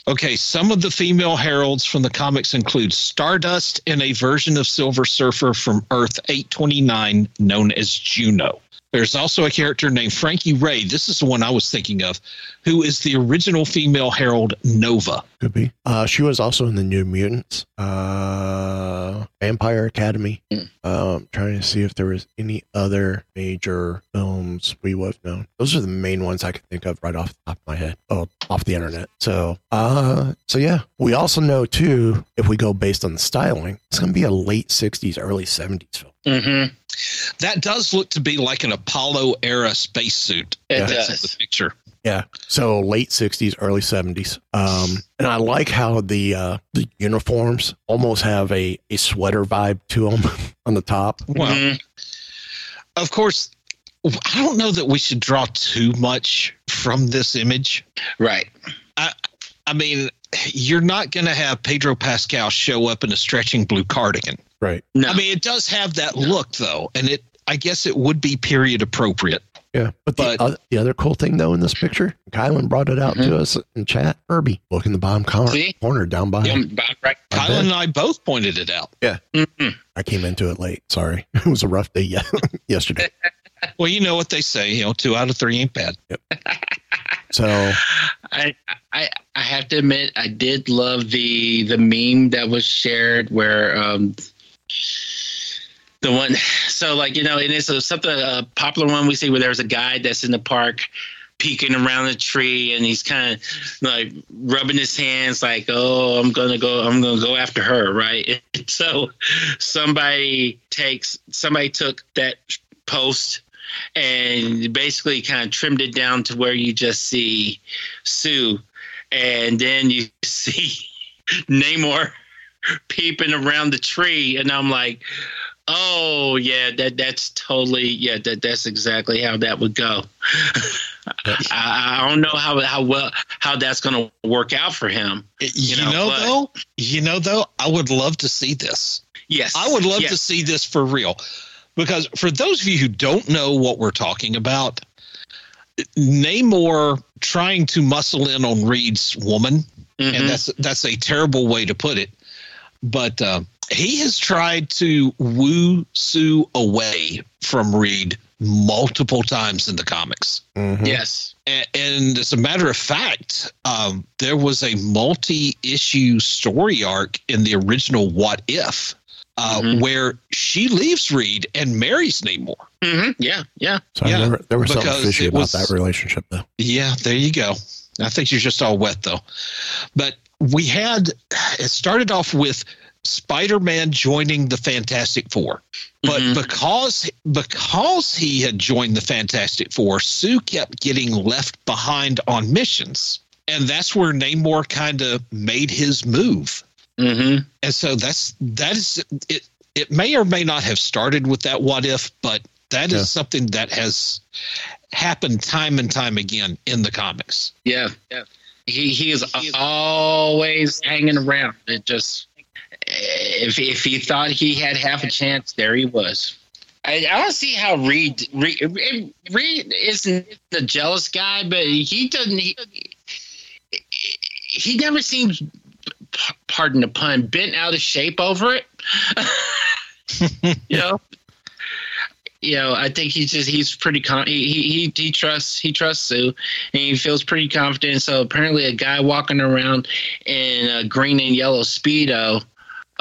Speaker 6: Okay, some of the female heralds from the comics include Stardust and a version of Silver Surfer from Earth 829 known as Juno. There's also a character named Frankie Raye. This is the one I was thinking of, who is the original female herald Nova.
Speaker 3: Could be. Uh, she was also in the New Mutants, uh, Vampire Academy. Um, trying to see if there was any other major films we would have known. Those are the main ones I could think of right off the top of my head. Oh, off the internet. So, uh, so yeah. We also know too, if we go based on the styling, it's going to be a late '60s, early '70s film.
Speaker 7: Mm-hmm.
Speaker 6: That does look to be like an Apollo era spacesuit.
Speaker 7: It
Speaker 6: That's
Speaker 7: does.
Speaker 6: the picture.
Speaker 3: Yeah. So late '60s, early '70s. Um, and I like how the uh, the uniforms almost have a a sweater vibe to them on the top.
Speaker 6: Well,
Speaker 7: Mhm.
Speaker 6: of course, I don't know that we should draw too much from this image.
Speaker 7: Right.
Speaker 6: I, I mean, you're not going to have Pedro Pascal show up in a stretching blue cardigan.
Speaker 3: Right.
Speaker 7: No.
Speaker 6: I mean, it does have that look, though, and it. I guess it would be period appropriate.
Speaker 3: Yeah. But,
Speaker 6: But-
Speaker 3: the, oth- the other cool thing though in this picture, Kylan brought it out to us in chat. Herbie, look in the bottom corner,
Speaker 7: See?
Speaker 3: corner down by.
Speaker 7: Yeah, about right.
Speaker 6: Kylan and I both pointed it out.
Speaker 3: Yeah.
Speaker 7: Mhm.
Speaker 3: I came into it late. Sorry. It was a rough day ye- yesterday.
Speaker 6: Well, you know what they say, you know, two out of three ain't bad.
Speaker 3: So
Speaker 7: I, I I have to admit I did love the the meme that was shared where um the one so like you know and it's a, something a popular one we see where there's a guy that's in the park peeking around a tree and he's kind of like rubbing his hands like oh i'm gonna go i'm gonna go after her right? So somebody takes somebody took that post and basically kind of trimmed it down to where you just see sue. And then you see Namor peeping around the tree, and I'm like, oh yeah, that that's totally yeah, that that's exactly how that would go. I, I don't know how how well how that's going to work out for him.
Speaker 6: You, know,
Speaker 7: but-
Speaker 6: though, you know though, I would love to see this.
Speaker 7: Yes,
Speaker 6: I would love to see this for real. Because for those of you who don't know what we're talking about, Namor trying to muscle in on Reed's woman,
Speaker 7: Mhm.
Speaker 6: and that's that's a terrible way to put it. But uh, he has tried to woo Sue away from Reed multiple times in the comics.
Speaker 7: Yes.
Speaker 6: A- And as a matter of fact, um, there was a multi-issue story arc in the original What If, uh, where she leaves Reed and marries Namor.
Speaker 7: Mm-hmm. Yeah, yeah.
Speaker 3: So
Speaker 6: Yeah,
Speaker 3: there, were- there was something
Speaker 6: because
Speaker 3: fishy about
Speaker 6: was-
Speaker 3: that relationship, though.
Speaker 6: Yeah, there you go. I think you're just all wet though. But we had it started off with Spider-Man joining the Fantastic Four. But because because he had joined the Fantastic Four, Sue kept getting left behind on missions. And that's where Namor kind of made his move.
Speaker 7: Mm-hmm.
Speaker 6: And so that's that is it it may or may not have started with that what if, but that is
Speaker 3: Yeah.
Speaker 6: something that has happened time and time again in the comics.
Speaker 7: Yeah, yeah. He he is always hanging around. It just if if he thought he had half a chance, there he was. I, I don't see how Reed Reed, Reed isn't the jealous guy, but he doesn't. He, he never seems, pardon the pun, bent out of shape over it. you know. You know, I think he's just he's pretty con he, he he trusts he trusts Sue and he feels pretty confident. So apparently a guy walking around in a green and yellow speedo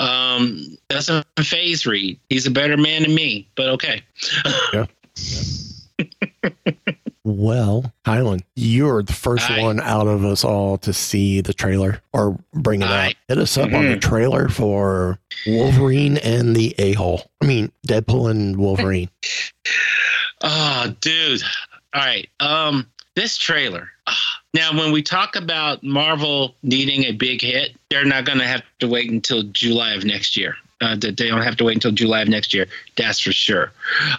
Speaker 7: um doesn't faze Reed. He's a better man than me, but okay.
Speaker 3: Yeah. Well, Kylan, you're the first
Speaker 7: Aye.
Speaker 3: one out of us all to see the trailer or bring it
Speaker 7: Aye.
Speaker 3: out. Hit us up on the
Speaker 7: Mhm.
Speaker 3: trailer for Wolverine and the A hole. I mean, Deadpool and Wolverine.
Speaker 7: Oh, dude. All right. Um, this trailer. Ah. Now, when we talk about Marvel needing a big hit, they're not going to have to wait until July of next year. Uh, they don't have to wait until July of next year. That's for sure.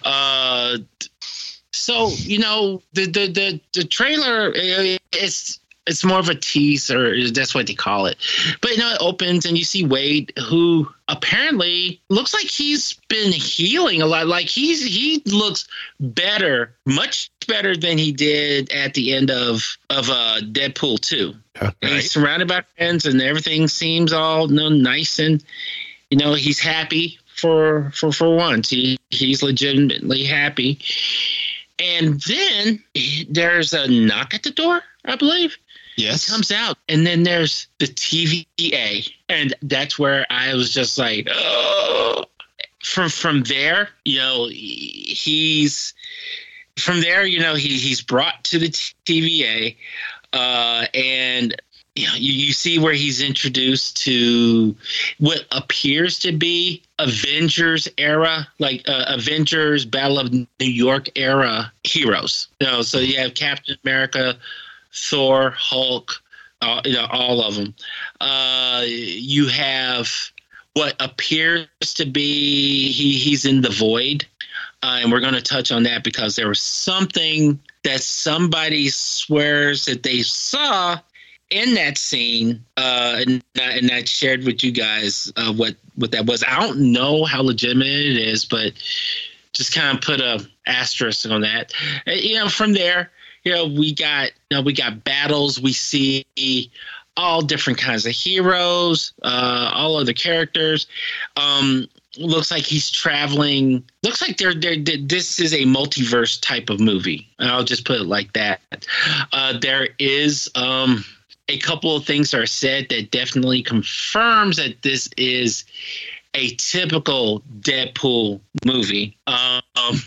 Speaker 7: Uh, so you know the the the, the trailer it's it's more of a teaser. That's what they call it. But you know, it opens and you see Wade, who apparently looks like he's been healing a lot. Like he's he looks better, much better than he did at the end of of uh, Deadpool two. He's surrounded by friends, and everything seems all you know, nice and you know he's happy for for for once. He he's legitimately happy. And then there's a knock at the door, I believe.
Speaker 6: Yes.
Speaker 7: He comes out, and then there's the TVA, and that's where I was just like, oh. From from there, you know, he's from there, you know, he he's brought to the TVA, uh, and you know, you, you see where he's introduced to what appears to be Avengers era, like uh, Avengers Battle of New York era heroes. You know, so you have Captain America, Thor, Hulk, uh, you know, all of them. Uh, you have what appears to be he, he's in the void. Uh, and we're going to touch on that because there was something that somebody swears that they saw in that scene, uh, and, and I shared with you guys uh, what what that was. I don't know how legitimate it is, but just kind of put a asterisk on that. Uh, you know, from there, you know, we got you know we got battles. We see all different kinds of heroes, uh, all other characters. Um, looks like he's traveling. Looks like they're, they're, they this is a multiverse type of movie. I'll just put it like that. Uh, there is um, a couple of things are said that definitely confirms that this is a typical Deadpool movie. Um,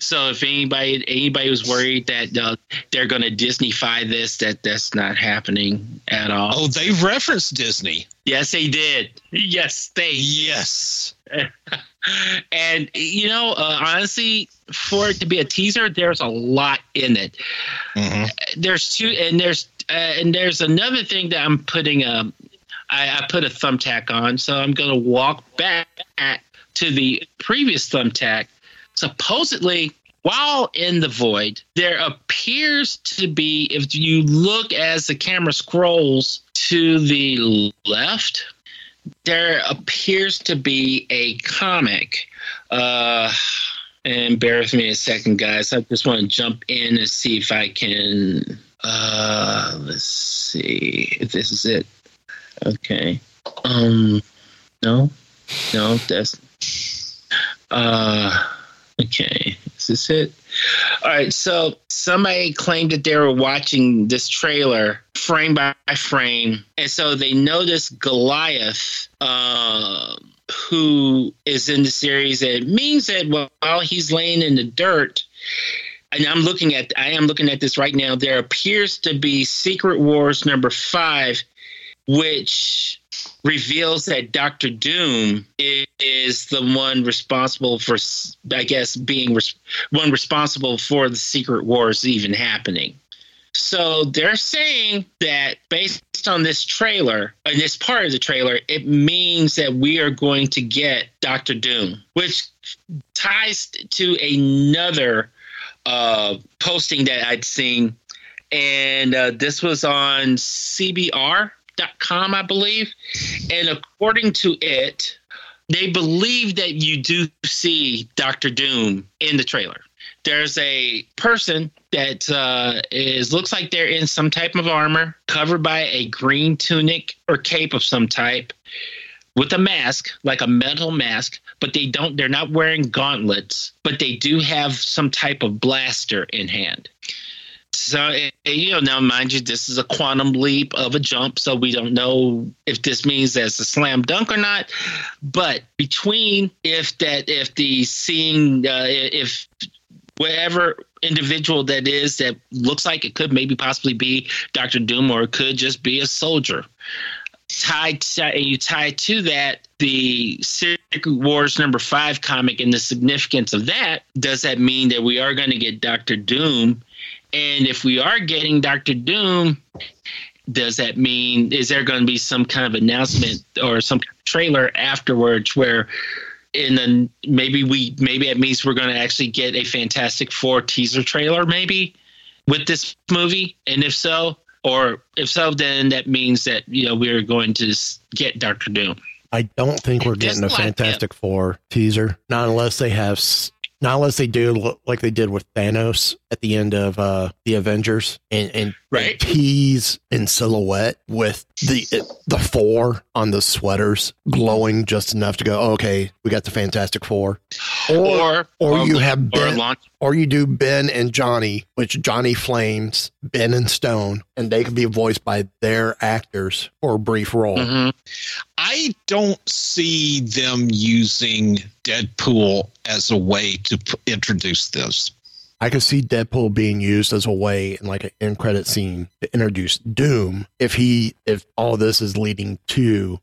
Speaker 7: So if anybody anybody was worried that uh, they're going to Disneyfy this, that that's not happening at all.
Speaker 6: Oh, they referenced Disney.
Speaker 7: Yes, they did. Yes, they.
Speaker 6: Yes.
Speaker 7: and you know, uh, honestly, for it to be a teaser, there's a lot in it. There's two, and there's uh, and there's another thing that I'm putting um, I, I put a thumbtack on, so I'm going to walk back to the previous thumbtack. Supposedly, while in the void, there appears to be, if you look as the camera scrolls to the left, there appears to be a comic. Uh, and bear with me a second, guys. I just want to jump in and see if I can. Uh, let's see if this is it. Okay. Um, no, no, that's. Uh, okay. Is this it? All right. So somebody claimed that they were watching this trailer frame by frame, and so they noticed Goliath. Uh, who is in the series? It means that while he's laying in the dirt, and I'm looking at I am looking at this right now. There appears to be Secret Wars number five, which reveals that Doctor Doom is, is the one responsible for, I guess, being res- one responsible for the Secret Wars even happening. So they're saying that based on this trailer and this part of the trailer, it means that we are going to get Doctor Doom, which ties to another uh, posting that I'd seen. And uh, this was on CBR.com, I believe. And according to it, they believe that you do see Doctor Doom in the trailer. There's a person that uh, is looks like they're in some type of armor, covered by a green tunic or cape of some type, with a mask, like a metal mask. But they don't. They're not wearing gauntlets, but they do have some type of blaster in hand. So eh, you know, now mind you, this is a quantum leap of a jump, so we don't know if this means that's a slam dunk or not. But between if that, if the seeing, uh, if whatever individual that is that looks like it could maybe possibly be Doctor Doom or it could just be a soldier. Tied and you tie to that the Secret Wars number five comic and the significance of that. Does that mean that we are going to get Doctor Doom? And if we are getting Doctor Doom, does that mean is there going to be some kind of announcement or some trailer afterwards where and then maybe we maybe it means we're going to actually get a Fantastic Four teaser trailer maybe with this movie, and if so, or if so, then that means that you know we're going to get Doctor Doom.
Speaker 3: I don't think we're getting a
Speaker 7: like
Speaker 3: Fantastic Four teaser, not unless they have, not unless they do like they did with Thanos at the end of uh the Avengers and and, and tease in silhouette with the the four on the sweaters glowing just enough to go, okay, we got the Fantastic Four, or or,
Speaker 7: or
Speaker 3: you have
Speaker 7: or
Speaker 3: Ben,
Speaker 7: launch-
Speaker 3: or you do Ben and Johnny, which Johnny Flames, Ben and Stone, and they can be voiced by their actors for a brief role.
Speaker 7: Mm-hmm.
Speaker 6: I don't see them using Deadpool as a way to p- introduce this.
Speaker 3: I could see Deadpool being used as a way in like an end credit scene to introduce Doom if he if all this is leading to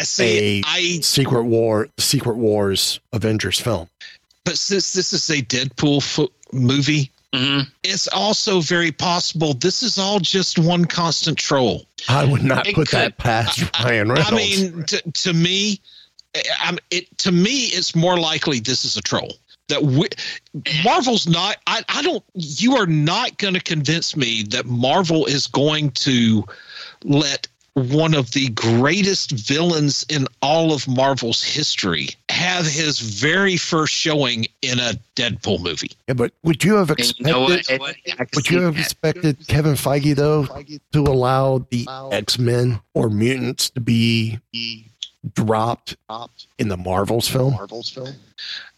Speaker 6: see,
Speaker 3: a
Speaker 6: I-
Speaker 3: Secret War Secret Wars Avengers film.
Speaker 6: But since this is a Deadpool fo- movie,
Speaker 7: Mm-hmm.
Speaker 6: it's also very possible this is all just one constant troll.
Speaker 3: I would not
Speaker 6: It
Speaker 3: put
Speaker 6: could-
Speaker 3: that past Ryan Reynolds.
Speaker 6: I mean, to, to me, I'm it. To me, it's more likely this is a troll. That we, Marvel's not. I, I don't. You are not going to convince me that Marvel is going to let one of the greatest villains in all of Marvel's history have his very first showing in a Deadpool movie.
Speaker 3: yeah, but would you have expected?
Speaker 7: you know what? And
Speaker 3: would you have
Speaker 7: that.
Speaker 3: expected Kevin Feige though to allow the X Men or mutants to be dropped in the Marvels film? Marvels film.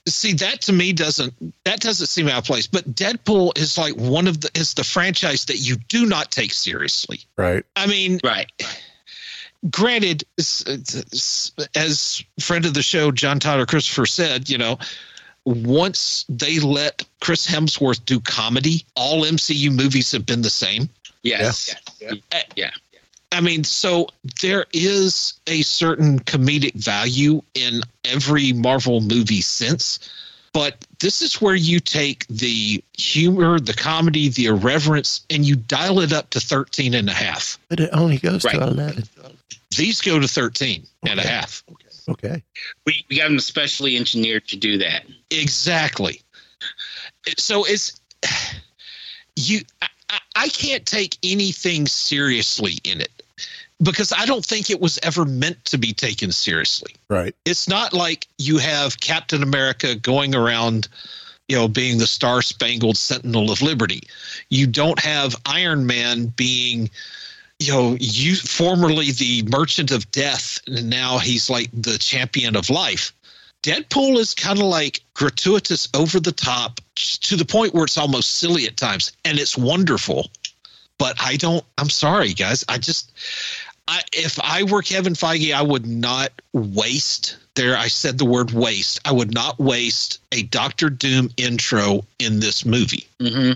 Speaker 6: see that to me doesn't that doesn't seem out of place but deadpool is like one of the is the franchise that you do not take seriously
Speaker 3: Right.
Speaker 6: i mean
Speaker 7: right
Speaker 6: granted s- s- as friend of the show john tyler christopher said you know once they let Chris Hemsworth do comedy, all MCU movies have been the same.
Speaker 7: Yes.
Speaker 6: Yeah.
Speaker 7: Yeah.
Speaker 6: I mean, so there is a certain comedic value in every Marvel movie since, but this is where you take the humor, the comedy, the irreverence, and you dial it up to 13 and a half.
Speaker 3: But it only goes
Speaker 7: Right.
Speaker 3: to 11.
Speaker 6: These go to 13 and a half.
Speaker 3: Okay.
Speaker 7: We, we got them specially engineered to do that.
Speaker 6: Exactly. So it's you. I, I- I can't take anything seriously in it because I don't think it was ever meant to be taken seriously.
Speaker 3: Right.
Speaker 6: It's not like you have Captain America going around, you know, being the Star Spangled Sentinel of Liberty. You don't have Iron Man being you know, you formerly the merchant of death, and now he's like the champion of life. Deadpool is kind of like gratuitous, over the top, to the point where it's almost silly at times, and it's wonderful. But I don't. I'm sorry, guys. I just, I if I were Kevin Feige, I would not waste. There, I said the word waste. I would not waste a Doctor Doom intro in this movie.
Speaker 7: Mm-hmm.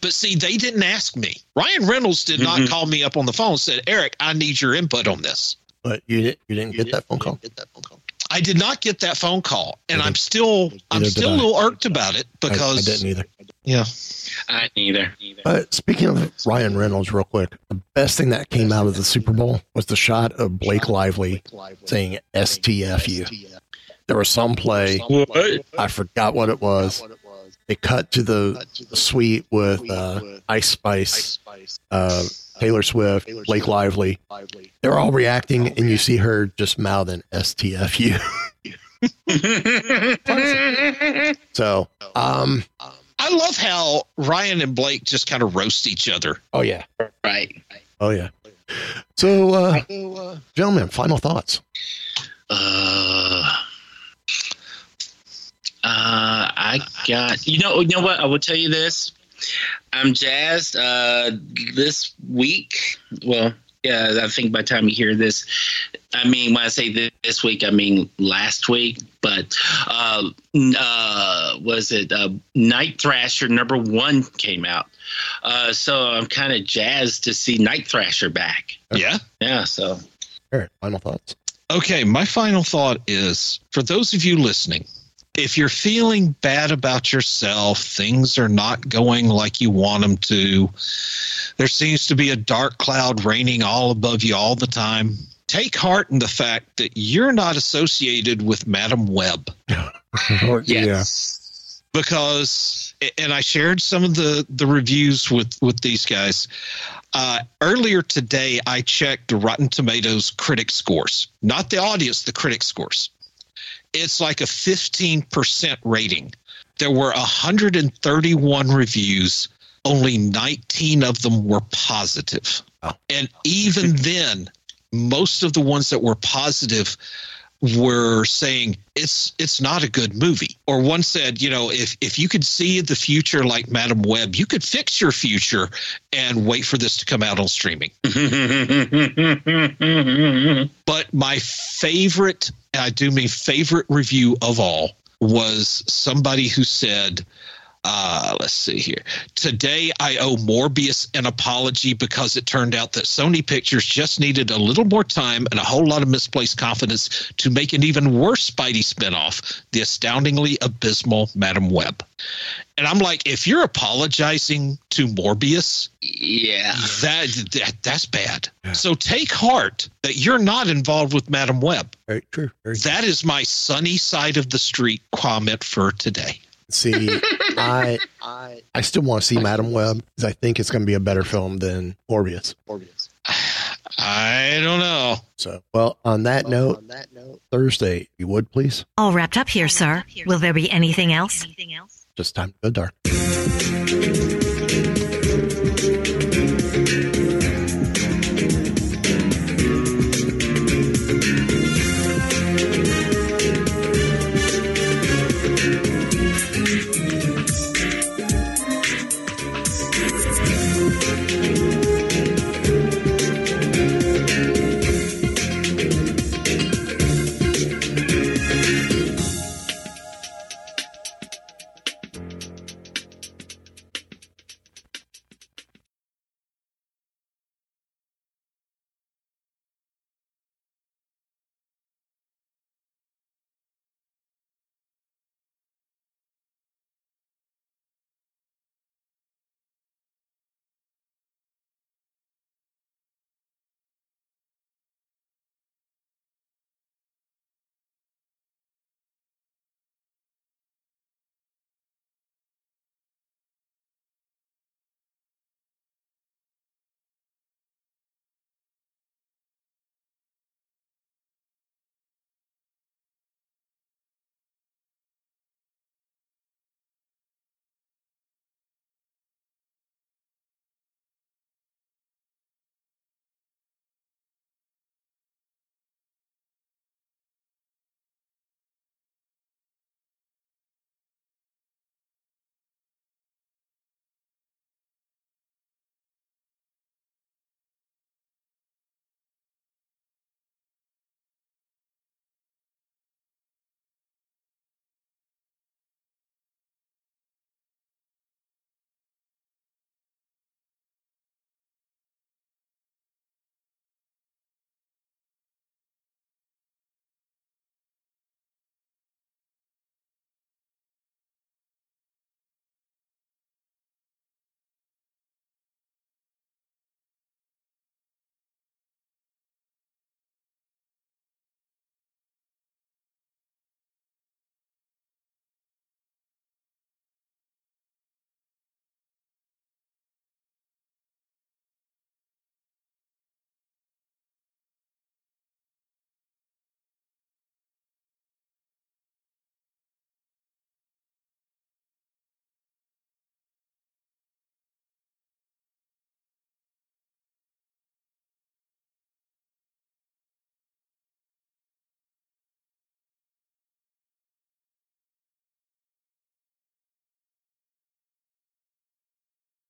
Speaker 6: But see, they didn't ask me. Ryan Reynolds did not
Speaker 7: Mhm.
Speaker 6: call me up on the phone and said, Eric, I need your input on this.
Speaker 3: But you didn't you didn't that phone call? get that phone call?
Speaker 6: I did not get that phone call. And I'm still I'm still a
Speaker 3: did I.
Speaker 6: little irked about it
Speaker 3: I-
Speaker 6: because
Speaker 3: I, didn't either.
Speaker 6: Yeah.
Speaker 7: I neither.
Speaker 3: But speaking of Ryan Reynolds, real quick, the best thing that came out of the Super Bowl was the shot of Blake Lively saying STFU. There was some play.
Speaker 7: What?
Speaker 3: I forgot what it was. They cut to the suite with uh, Ice Spice, uh, Taylor Swift, Blake Lively. They're all reacting, and you see her just mouthing STFU. so, um,
Speaker 6: I love how Ryan and Blake just kind of roast each other.
Speaker 3: oh yeah,
Speaker 7: Right.
Speaker 3: oh yeah. So, uh, gentlemen, final thoughts.
Speaker 7: Uh, uh, I got you know you know what I will tell you this. I'm jazzed. Uh, this week, well, yeah, I think by the time you hear this, I mean when I say thi- this week, I mean last week. But uh, uh, was it uh, Night Thrasher number one came out? Uh, so I'm kind of jazzed to see Night Thrasher back.
Speaker 6: Yeah.
Speaker 7: Yeah. So
Speaker 3: All right, final thoughts.
Speaker 6: Okay, my final thought is for those of you listening, if you're feeling bad about yourself, things are not going like you want them to, there seems to be a dark cloud raining all above you all the time. Take heart in the fact that you're not associated with Madam Web
Speaker 7: yes.
Speaker 6: because and I shared some of the the reviews with with these guys. Uh, earlier today, I checked Rotten Tomatoes critic scores, not the audience, the critic scores. It's like a 15% rating. There were 131 reviews, only 19 of them were positive. And even then, most of the ones that were positive were saying it's it's not a good movie or one said you know if if you could see the future like madam web you could fix your future and wait for this to come out on streaming but my favorite i do mean favorite review of all was somebody who said uh, let's see here. Today, I owe Morbius an apology because it turned out that Sony Pictures just needed a little more time and a whole lot of misplaced confidence to make an even worse Spidey spinoff, the astoundingly abysmal Madam Web. And I'm like, if you're apologizing to Morbius,
Speaker 7: yeah,
Speaker 6: that, that that's bad. So take heart that you're not involved with Madam Web.
Speaker 3: Very true. Very
Speaker 6: That is my sunny side of the street comment for today.
Speaker 3: See, I I I still want to see Madam Web because I think it's going to be a better film than Morbius. Morbius.
Speaker 6: I don't know.
Speaker 3: So, well, on that note, on that note, Thursday, you would please,
Speaker 5: All wrapped up here, sir. Will there be anything else?
Speaker 3: just time to go dark.